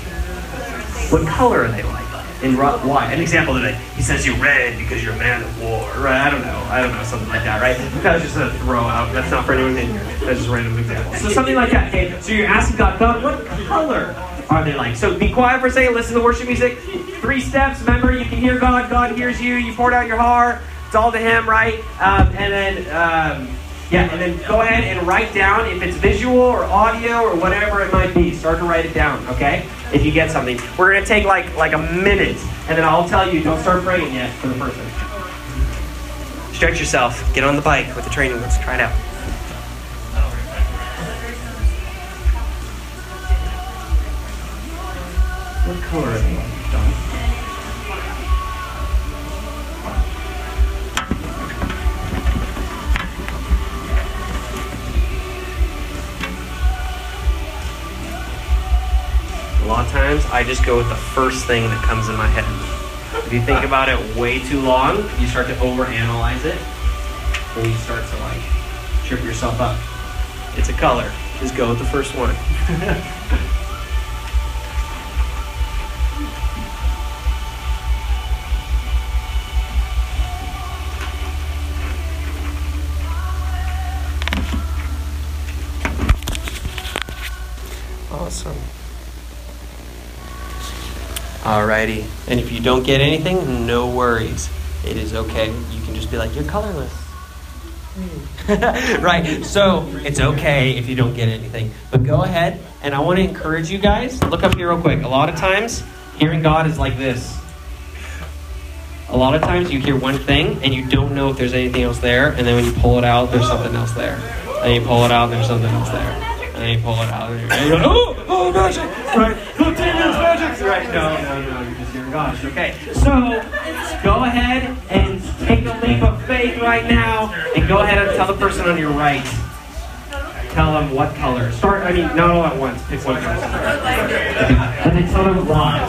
Speaker 2: What color are they like? And why? An example today. He says you're red because you're a man of war. Right? I don't know. I don't know. Something like that, right? That was just a throw out. That's not for anyone in here. That's just a random example. So something like that. Okay. So you're asking God, God, what color are they like? So be quiet for a second. Listen to worship music. Three steps. Remember, you can hear God. God hears you. You poured out your heart. It's all to Him, right? Um, and then. Um, yeah, and then go ahead and write down if it's visual or audio or whatever it might be. Start to write it down, okay? If you get something. We're gonna take like like a minute, and then I'll tell you. Don't start praying yet for the person. Stretch yourself. Get on the bike with the training wheels. Try it out. What color are they? Lot of times, I just go with the first thing that comes in my head. If you think about it way too long, you start to overanalyze it, and you start to like trip yourself up. It's a color. Just go with the first one. Alrighty. And if you don't get anything, no worries. It is okay. You can just be like, you're colorless. right. So it's okay if you don't get anything. But go ahead, and I want to encourage you guys. Look up here real quick. A lot of times, hearing God is like this. A lot of times you hear one thing and you don't know if there's anything else there, and then when you pull it out, there's something else there. And you pull it out, there's something else there. And then you pull it out, and you're, like, oh, oh, magic! Just. Okay, so go ahead and take a leap of faith right now, and go ahead and tell the person on your right. Tell them what color. Start, I mean, not all at once. Pick one person. And then tell them why.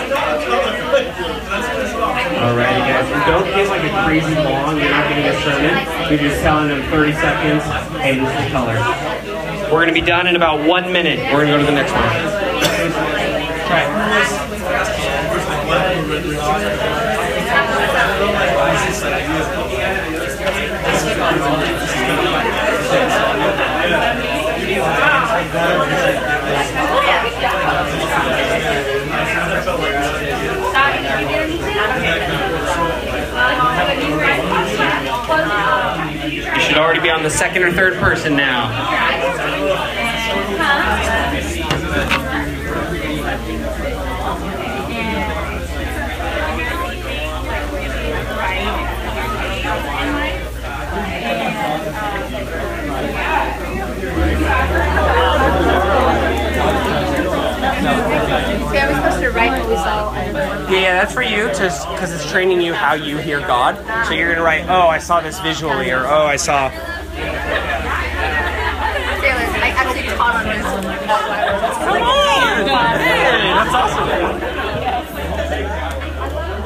Speaker 2: Alrighty, guys. we don't get like a crazy long, you're not getting a sermon. You're just telling them 30 seconds, hey, this is the color. We're going to be done in about one minute. We're going to go to the next one. Try it. You should already be on the second or third person now.
Speaker 5: Yeah, we're supposed to write what we saw.
Speaker 2: Yeah, that's for you, because it's training you how you hear God. So you're gonna write, oh, I saw this visually, or oh, I saw.
Speaker 5: I actually taught on this.
Speaker 2: Come on! Hey, that's awesome.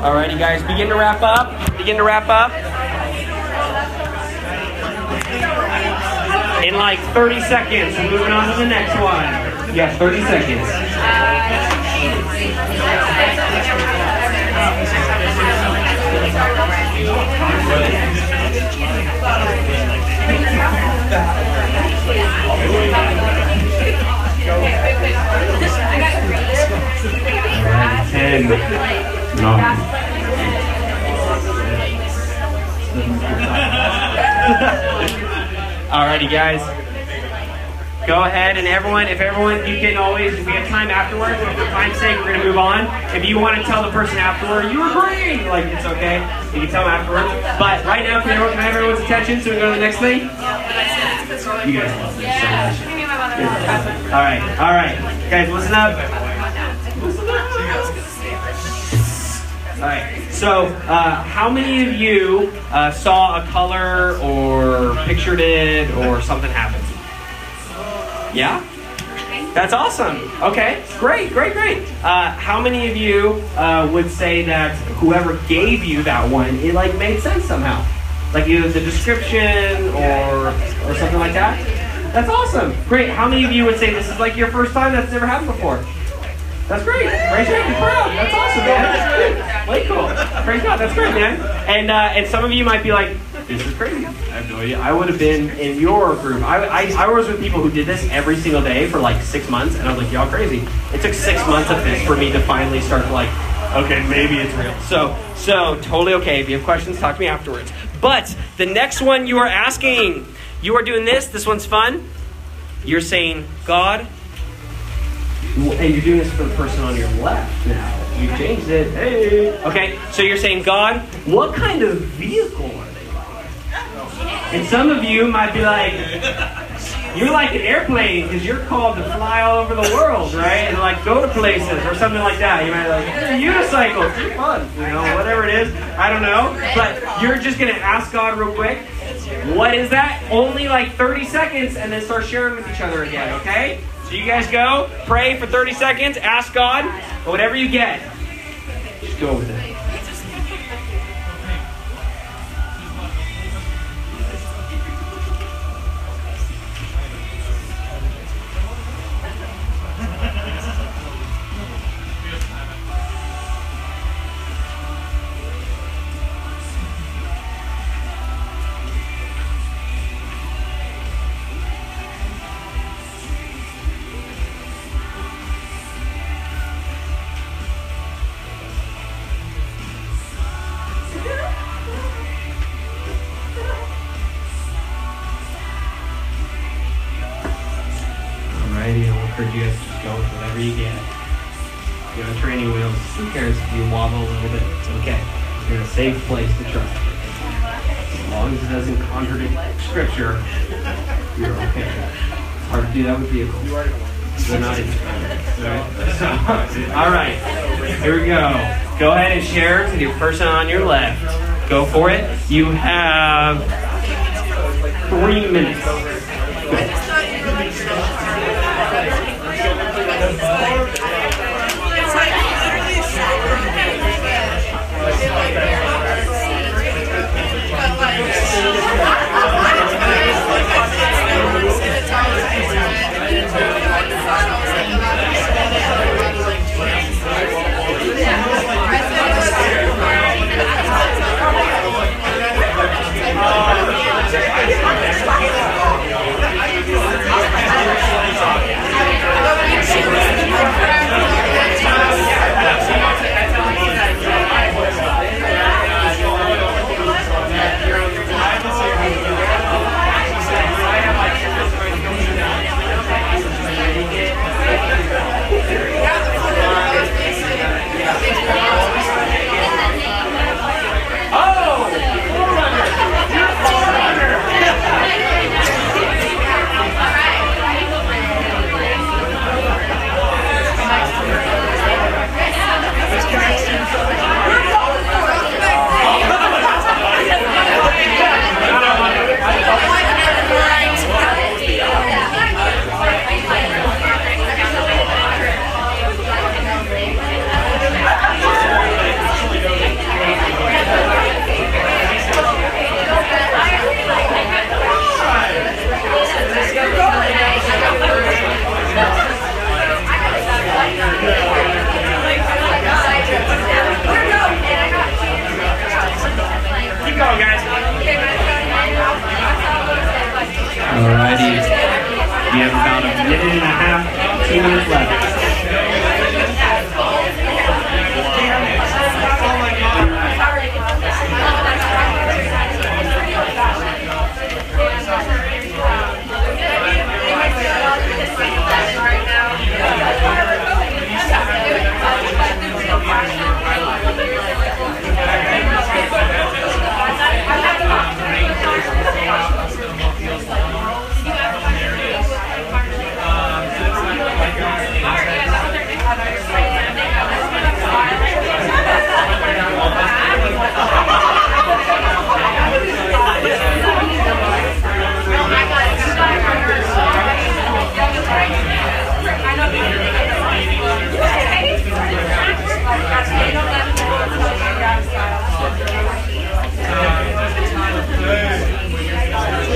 Speaker 2: Alrighty, guys, begin to wrap up. Begin to wrap up. In like 30 seconds, we're moving on to the next one. Yeah, 30 seconds. Ten, uh, nine, Alrighty, guys. Go ahead and everyone, if everyone, you can always, if we have time afterwards, but for time's sake, we're gonna move on. If you want to tell the person afterward, you agree, like it's okay. You can tell them afterwards. But right now, can, everyone, can I have everyone's attention so we can go to the next thing? You guys love this so much. All right, all right, guys, listen up. Listen up. All right. So, uh, how many of you uh, saw a color or pictured it or something happen? Yeah? That's awesome. Okay, great, great, great. Uh, how many of you uh, would say that whoever gave you that one, it like made sense somehow? Like either the description or or something like that? That's awesome. Great. How many of you would say this is like your first time? That's never happened before. That's great. Raise your hand. Proud. That's awesome, man. That's cool. Praise God. That's great, man. And uh, and some of you might be like, this is crazy. I have no idea. I would have been in your group. I, I, I was with people who did this every single day for like six months, and I was like, y'all crazy. It took six months of this for me to finally start like, okay, maybe it's real. So so totally okay. If you have questions, talk to me afterwards. But the next one you are asking, you are doing this. This one's fun. You're saying, God, and you're doing this for the person on your left now. You changed it. Hey. Okay, so you're saying, God, what kind of vehicle? And some of you might be like, you're like an airplane because you're called to fly all over the world, right? And like go to places or something like that. You might be like, a unicycle, fun, you know, whatever it is. I don't know. But you're just gonna ask God real quick, what is that? Only like 30 seconds and then start sharing with each other again, okay? So you guys go, pray for 30 seconds, ask God, whatever you get, just go with it. Here we go. Go ahead and share to the person on your left. Go for it. You have three minutes. Alrighty. We have about a minute and a half, two minutes left.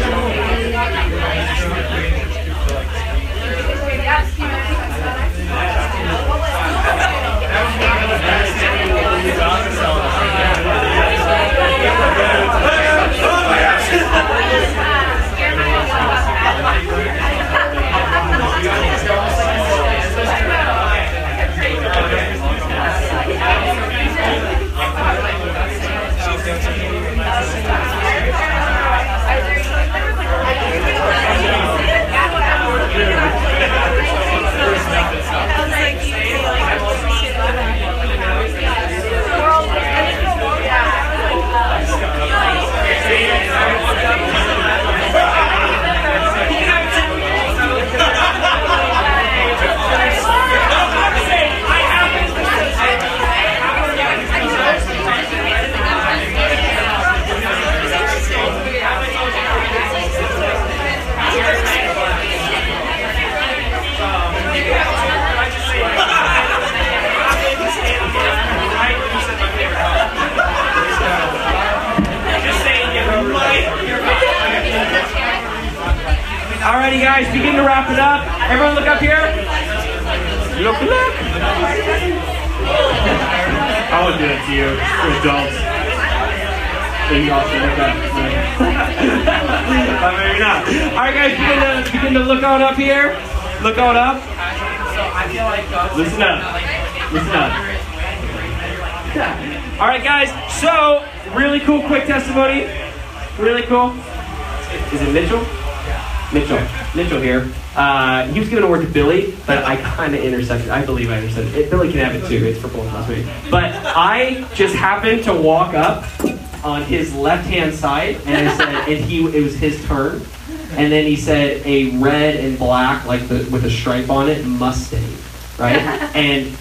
Speaker 2: Hallelujah. Alrighty, guys, begin to wrap it up. Everyone, look up here. Look, look.
Speaker 6: I would do it to you, to adults. So you also look up.
Speaker 2: Uh, maybe not. All right, guys, begin to, begin to look on up here. Look on up.
Speaker 6: Listen up. Listen up. Yeah.
Speaker 2: All right, guys. So, really cool, quick testimony. Really cool. Is it Mitchell? Mitchell. Mitchell here. Uh, he was giving a word to Billy, but I kind of intersected. I believe I intersected. It, Billy can have it too. It's for both of us. maybe. But I just happened to walk up on his left-hand side, and I said, and he, it was his turn. And then he said a red and black, like the with a stripe on it, Mustang, right? And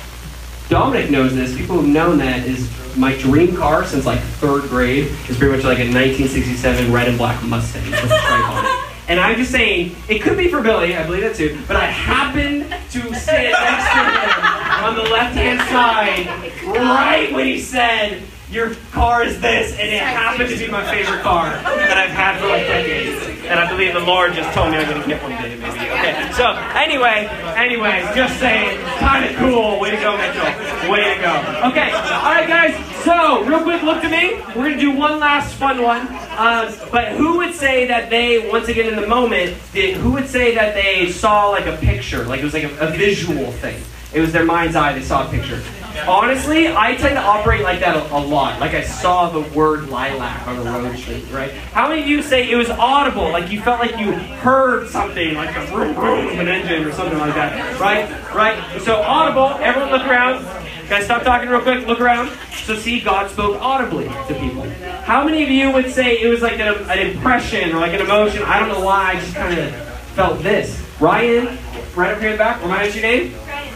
Speaker 2: Dominic knows this. People who've known that is my dream car since like third grade is pretty much like a 1967 red and black Mustang with a stripe on it. And I'm just saying, it could be for Billy, I believe that too, but I happened to sit next to him on the left hand side right when he said, Your car is this, and it happened to be my favorite car that I've had for like decades. And I believe the Lord just told me I'm gonna get one day, maybe. Okay, so anyway, anyway, just saying, kind of cool. Way to go, Mitchell. Way to go. Okay, all right, guys. So, real quick, look to me. We're gonna do one last fun one. Um, but who would say that they, once again in the moment, did, who would say that they saw like a picture, like it was like a, a visual thing? It was their mind's eye. They saw a picture. Honestly, I tend to operate like that a, a lot. Like I saw the word lilac on the road street, right? How many of you say it was audible? Like you felt like you heard something, like a vroom vroom of an engine or something like that, right? Right? So audible. Everyone, look around. Guys, stop talking real quick. Look around. So see, God spoke audibly to people. How many of you would say it was like an, an impression or like an emotion? I don't know why. I just kind of felt this. Ryan, right up here in the back. Remind us your name. Ryan.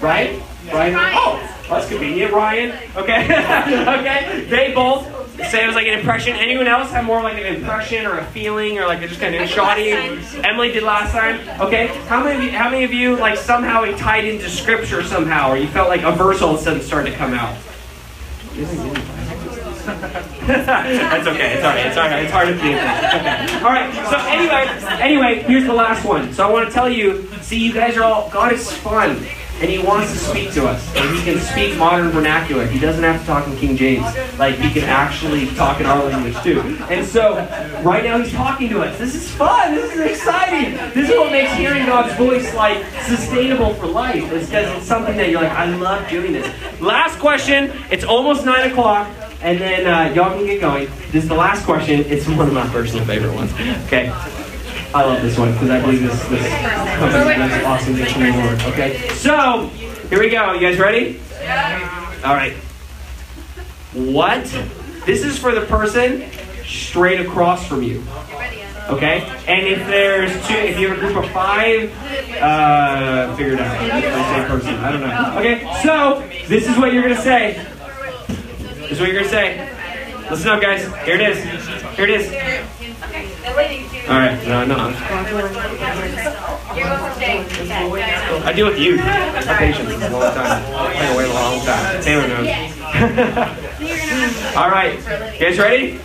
Speaker 2: Ryan? Ryan? Oh, that's convenient. Ryan. Okay. okay. They both say it was like an impression. Anyone else have more like an impression or a feeling or like a just kind of shoddy? Emily did last time. Okay. How many of you, how many of you like somehow it tied into scripture somehow or you felt like a verse all of a sudden started to come out? That's okay. It's alright. It's alright. It's hard to think. Okay. All right. So anyway, anyway, here's the last one. So I want to tell you. See, you guys are all. God is fun, and He wants to speak to us, and He can speak modern vernacular. He doesn't have to talk in King James. Like He can actually talk in our language too. And so, right now He's talking to us. This is fun. This is exciting. This is what makes hearing God's voice like sustainable for life. It's because it's something that you're like, I love doing this. Last question. It's almost nine o'clock. And then uh, y'all can get going. This is the last question. It's one of my personal favorite ones. Okay. I love this one because I believe this this comes this awesome. Okay. So here we go. You guys ready? Yeah. All right. What? This is for the person straight across from you. Okay? And if there's two, if you have a group of five, uh, figure it out. Same person. I don't know. Okay, so this is what you're gonna say. This is what you're gonna say. Listen up, guys. Here it is. Here it is. All right. No, no. I deal with youth. My patience is a long time. I can wait a long time. Taylor knows. All right. You guys ready?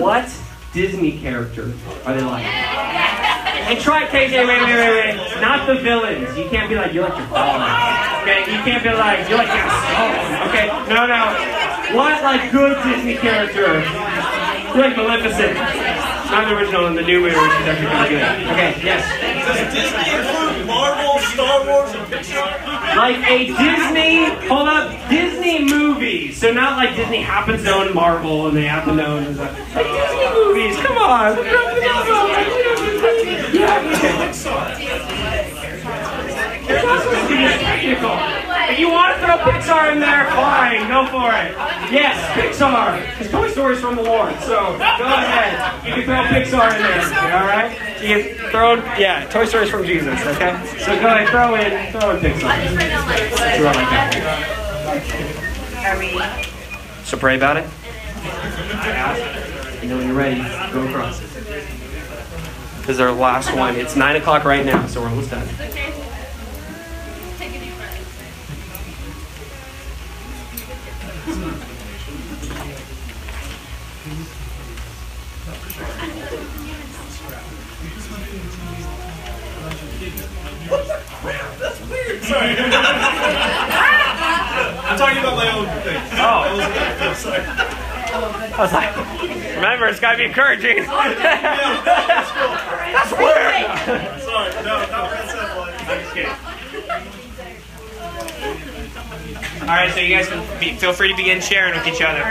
Speaker 2: What Disney character are they like? And try KJ, wait, wait, wait, wait. Not the villains. You can't be like, you're like Jafar. Okay? You can't be like, you're like your son. Okay? No, no. What, like, good Disney character? You're like Maleficent. Not the original, and the new movie, which is actually pretty good. Okay, yes.
Speaker 4: Does Disney include Marvel, Star Wars, and Pixar?
Speaker 2: Like a Disney, hold up, Disney movie. So not like Disney happens to own Marvel and they have to know. and stuff. Like Disney movies, come on. Not supposed to be this technical. If you want to throw Pixar in there, fine, go for it. Yes, Pixar. Because Toy Story's from the Lord, so go ahead. You can throw Pixar in there, all right? You can throw, yeah, Toy Story's from Jesus, okay? So go ahead, throw in, throw in Pixar. That's what I like that. So pray about it. And then when you're ready, go across. This is our last one. It's 9 o'clock right now, so we're almost done.
Speaker 4: Sorry. I'm talking about my own thing.
Speaker 2: Oh.
Speaker 4: Sorry.
Speaker 2: I was like, remember, it's got to be encouraging. That's weird.
Speaker 4: Sorry. No, no, that's not funny.
Speaker 2: I'm just kidding. All right, so you guys can be, feel free to begin sharing with each other.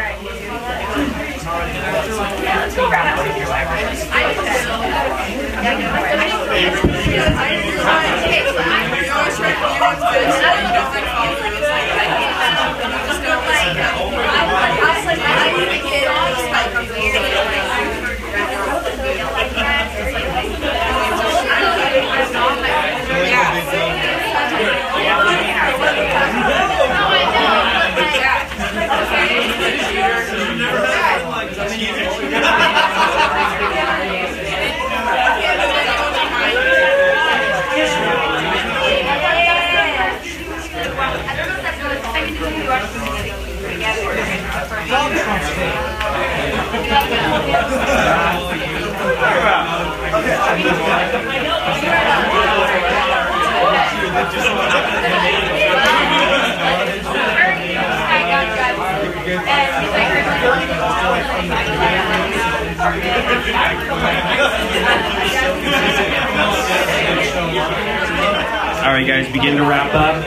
Speaker 2: All right, guys, begin to wrap up.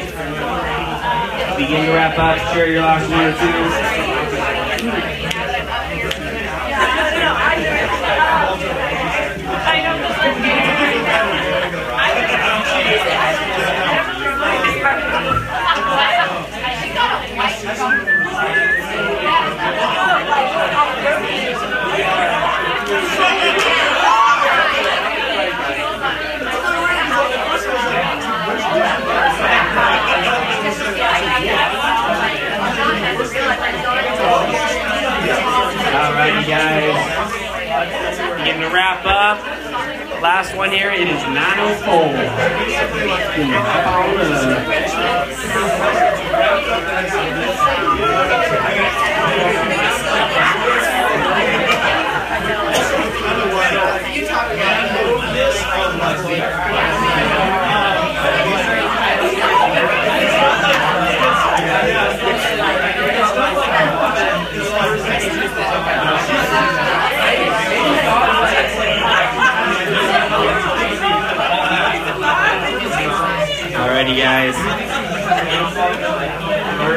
Speaker 2: Begin to wrap up. Share your last one or two. All right, guys. Begin to wrap up. Last one here. It is 904. Can you hop on up? Alrighty, guys.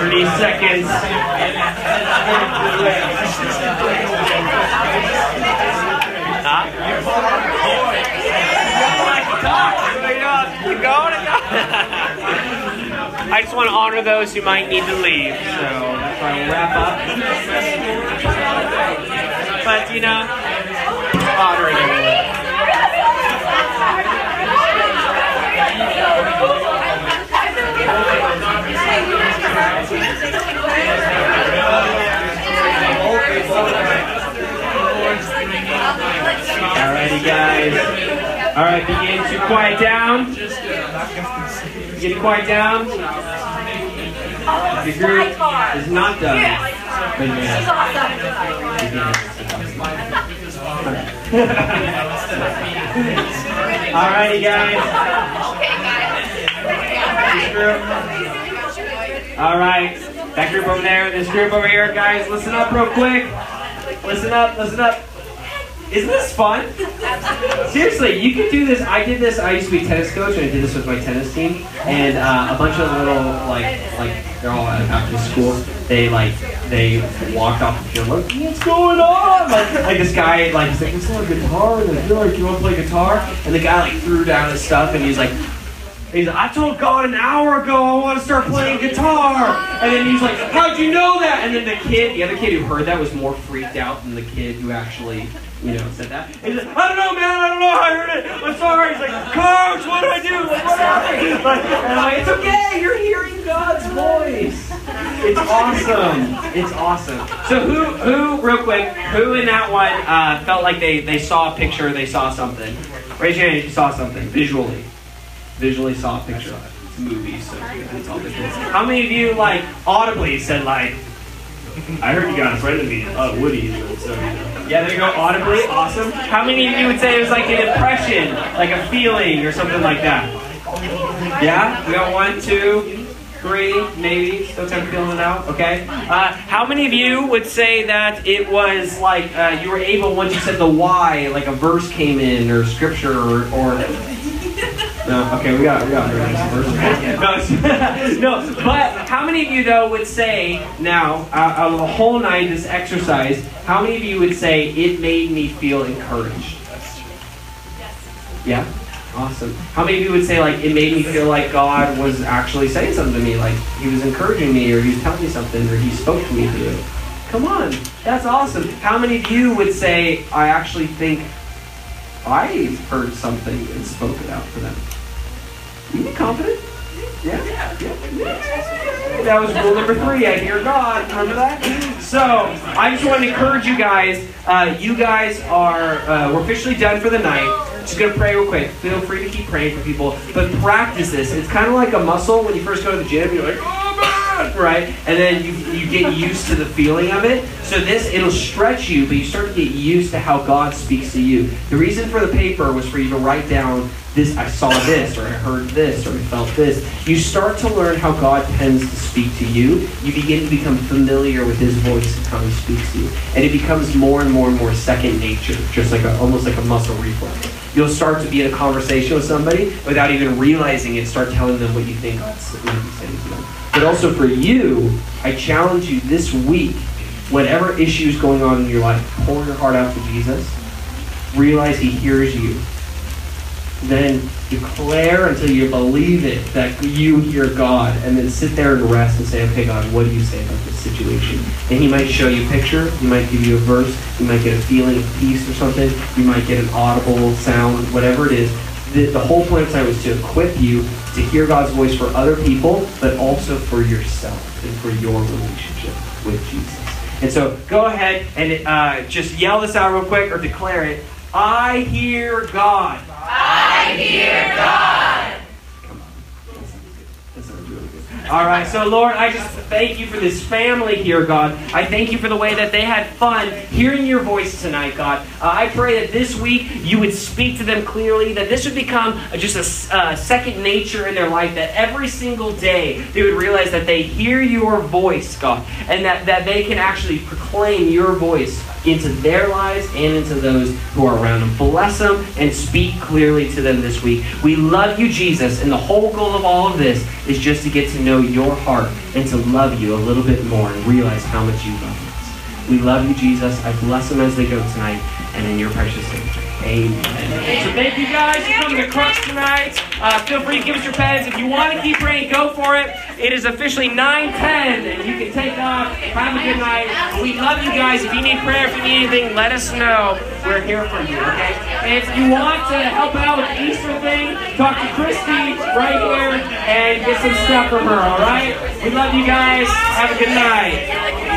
Speaker 2: 30 seconds. Huh? Keep going and going. I just want to honor those who might need to leave, so that's why we'll wrap up. But you know, honor it anyway. Alrighty, guys. Alright, begin to quiet down. To quiet down. The group is not done. But yeah. Alrighty, guys. This group. All right, that group over there, this group over here, guys, listen up real quick. Listen up, listen up. Isn't this fun? Seriously, you could do this. I did this. I used to be tennis coach, and I did this with my tennis team. And uh, a bunch of little like like they're all after school. They like they walked off the field like, what's going on? Like, like this guy like he's like, it's a guitar. And feel like you want to play guitar. And the guy like threw down his stuff, and he's like. He's like, I told God an hour ago I want to start playing guitar. And then he's like, How'd you know that? And then the kid, the other kid who heard that was more freaked out than the kid who actually, you know, said that. He's like, I don't know, man. I don't know how I heard it. I'm sorry. He's like, Coach, what do I do? Like, what happened? Like, and I'm like, it's okay. You're hearing God's voice. It's awesome. It's awesome. So who, who, real quick, who in that one uh, felt like they, they saw a picture, they saw something? Raise your hand if you saw something visually visually saw a picture of it. It's a movie, so all. How many of you like audibly said like, "I heard you got a friend of me, uh, Woody," so you know, Yeah, there you go. Audibly, awesome. How many of you would say it was like an impression, like a feeling, or something like that? Yeah, we got one, two, three, maybe. Still kind of feeling it out. Okay. Uh, how many of you would say that it was like uh, you were able once you said the why, like a verse came in or scripture or. or no, okay, we got, we got. No, no, but how many of you though would say now, out of the whole night, this exercise, how many of you would say it made me feel encouraged? Yeah? Awesome. How many of you would say like it made me feel like God was actually saying something to me, like He was encouraging me, or He was telling me something, or He spoke to me through? Come on, that's awesome. How many of you would say I actually think I heard something and spoke it out to them? You be confident. Yeah. yeah. yeah. That was rule number three. I hear God. Remember that? So I just want to encourage you guys. Uh, you guys are uh, we're officially done for the night. Just gonna pray real quick. Feel free to keep praying for people, but practice this. It's kind of like a muscle when you first go to the gym. You're like, oh man, right? And then you you get used to the feeling of it. So this it'll stretch you, but you start to get used to how God speaks to you. The reason for the paper was for you to write down this. I saw this, or I heard this, or I felt this. You start to learn how God tends to speak to you. You begin to become familiar with His voice and how He speaks to you, and it becomes more and more and more second nature, just like a, almost like a muscle reflex. You'll start to be in a conversation with somebody without even realizing it. Start telling them what you think God's saying to them. But also for you, I challenge you this week, whatever issues going on in your life, pour your heart out to Jesus. Realize He hears you. Then declare until you believe it that you hear God, and then sit there and rest and say, "Okay, God, what do you say about this situation?" And He might show you a picture. He might give you a verse. You might get a feeling of peace or something. You might get an audible sound, whatever it is. The, the whole point of tonight was to equip you to hear God's voice for other people, but also for yourself and for your relationship with Jesus. And so go ahead and uh, just yell this out real quick or declare it. I hear God.
Speaker 5: I hear God.
Speaker 2: Come on. That sounds really good. All right, so Lord, I just thank you for this family here, God. I thank you for the way that they had fun hearing your voice tonight, God. Uh, I pray that this week you would speak to them clearly, that this would become just a uh, second nature in their life, that every single day they would realize that they hear your voice, God, and that, that they can actually proclaim your voice into their lives and into those who are around them. Bless them and speak clearly to them this week. We love you, Jesus, and the whole goal of all of this is just to get to know your heart and to love you a little bit more and realize how much you love us. We love you, Jesus. I bless them as they go tonight, and in your precious name. Amen. So thank you guys for coming to Crux tonight. Uh, feel free to give us your pens. If you want to keep praying, go for it. It is officially 9-10, and you can take off. Have a good night. We love you guys. If you need prayer, if you need anything, let us know. We're here for you, okay? And if you want to help out with the Easter thing, talk to Christy right here and get some stuff from her, all right? We love you guys. Have a good night.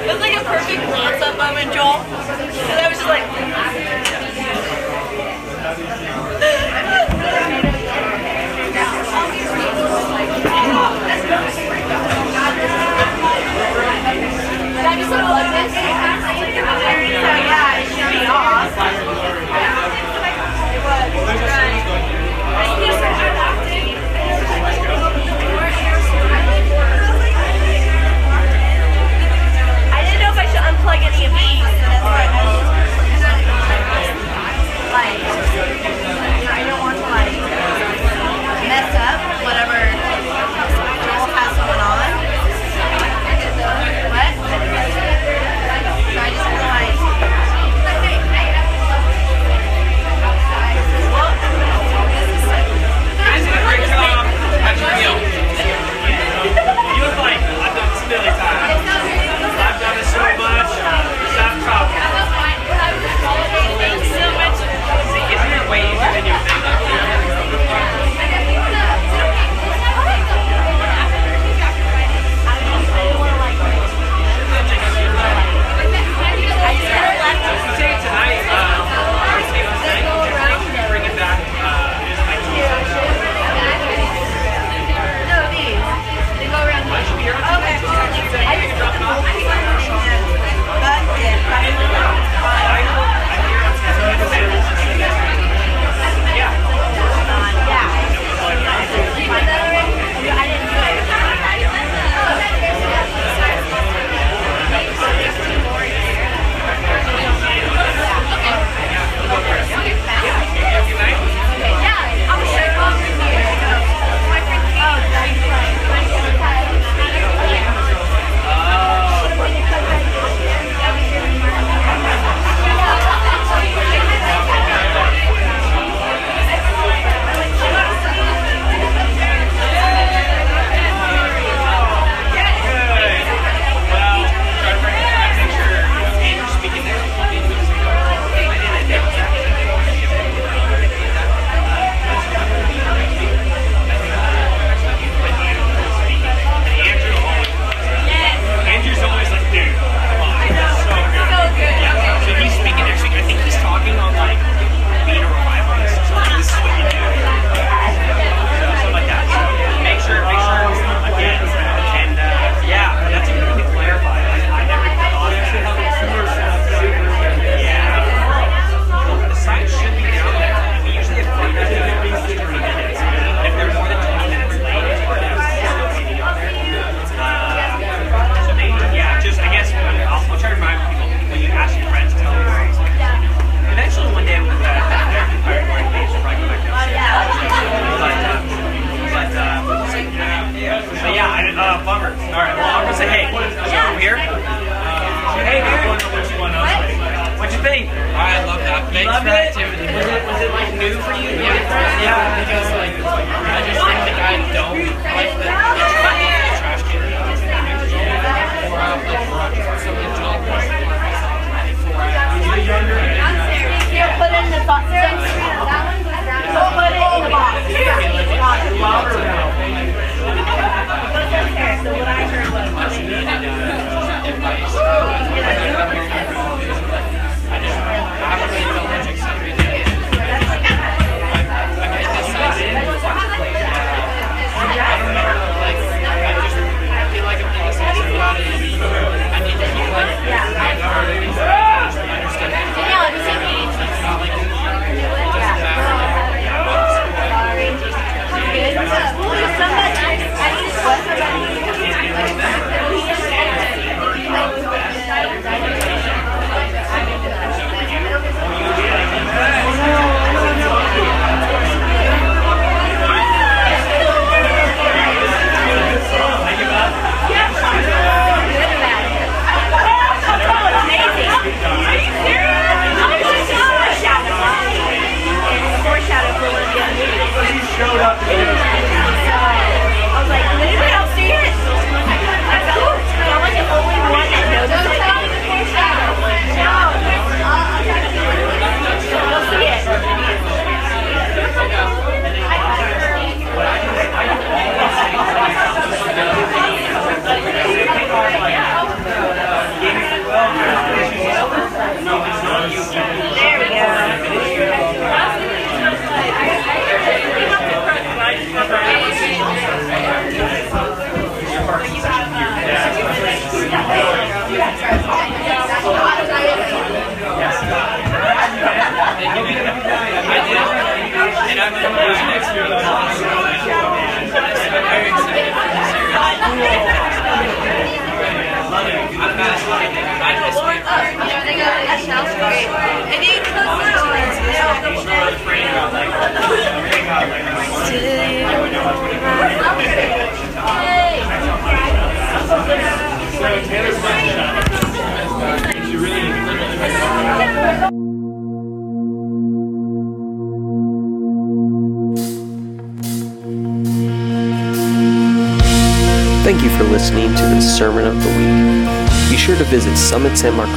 Speaker 7: It was like a perfect glance up Joel. And
Speaker 8: I was just like... Yeah, it should be. It
Speaker 9: was All right.
Speaker 2: Thank you. Visit summitsanmarcos.com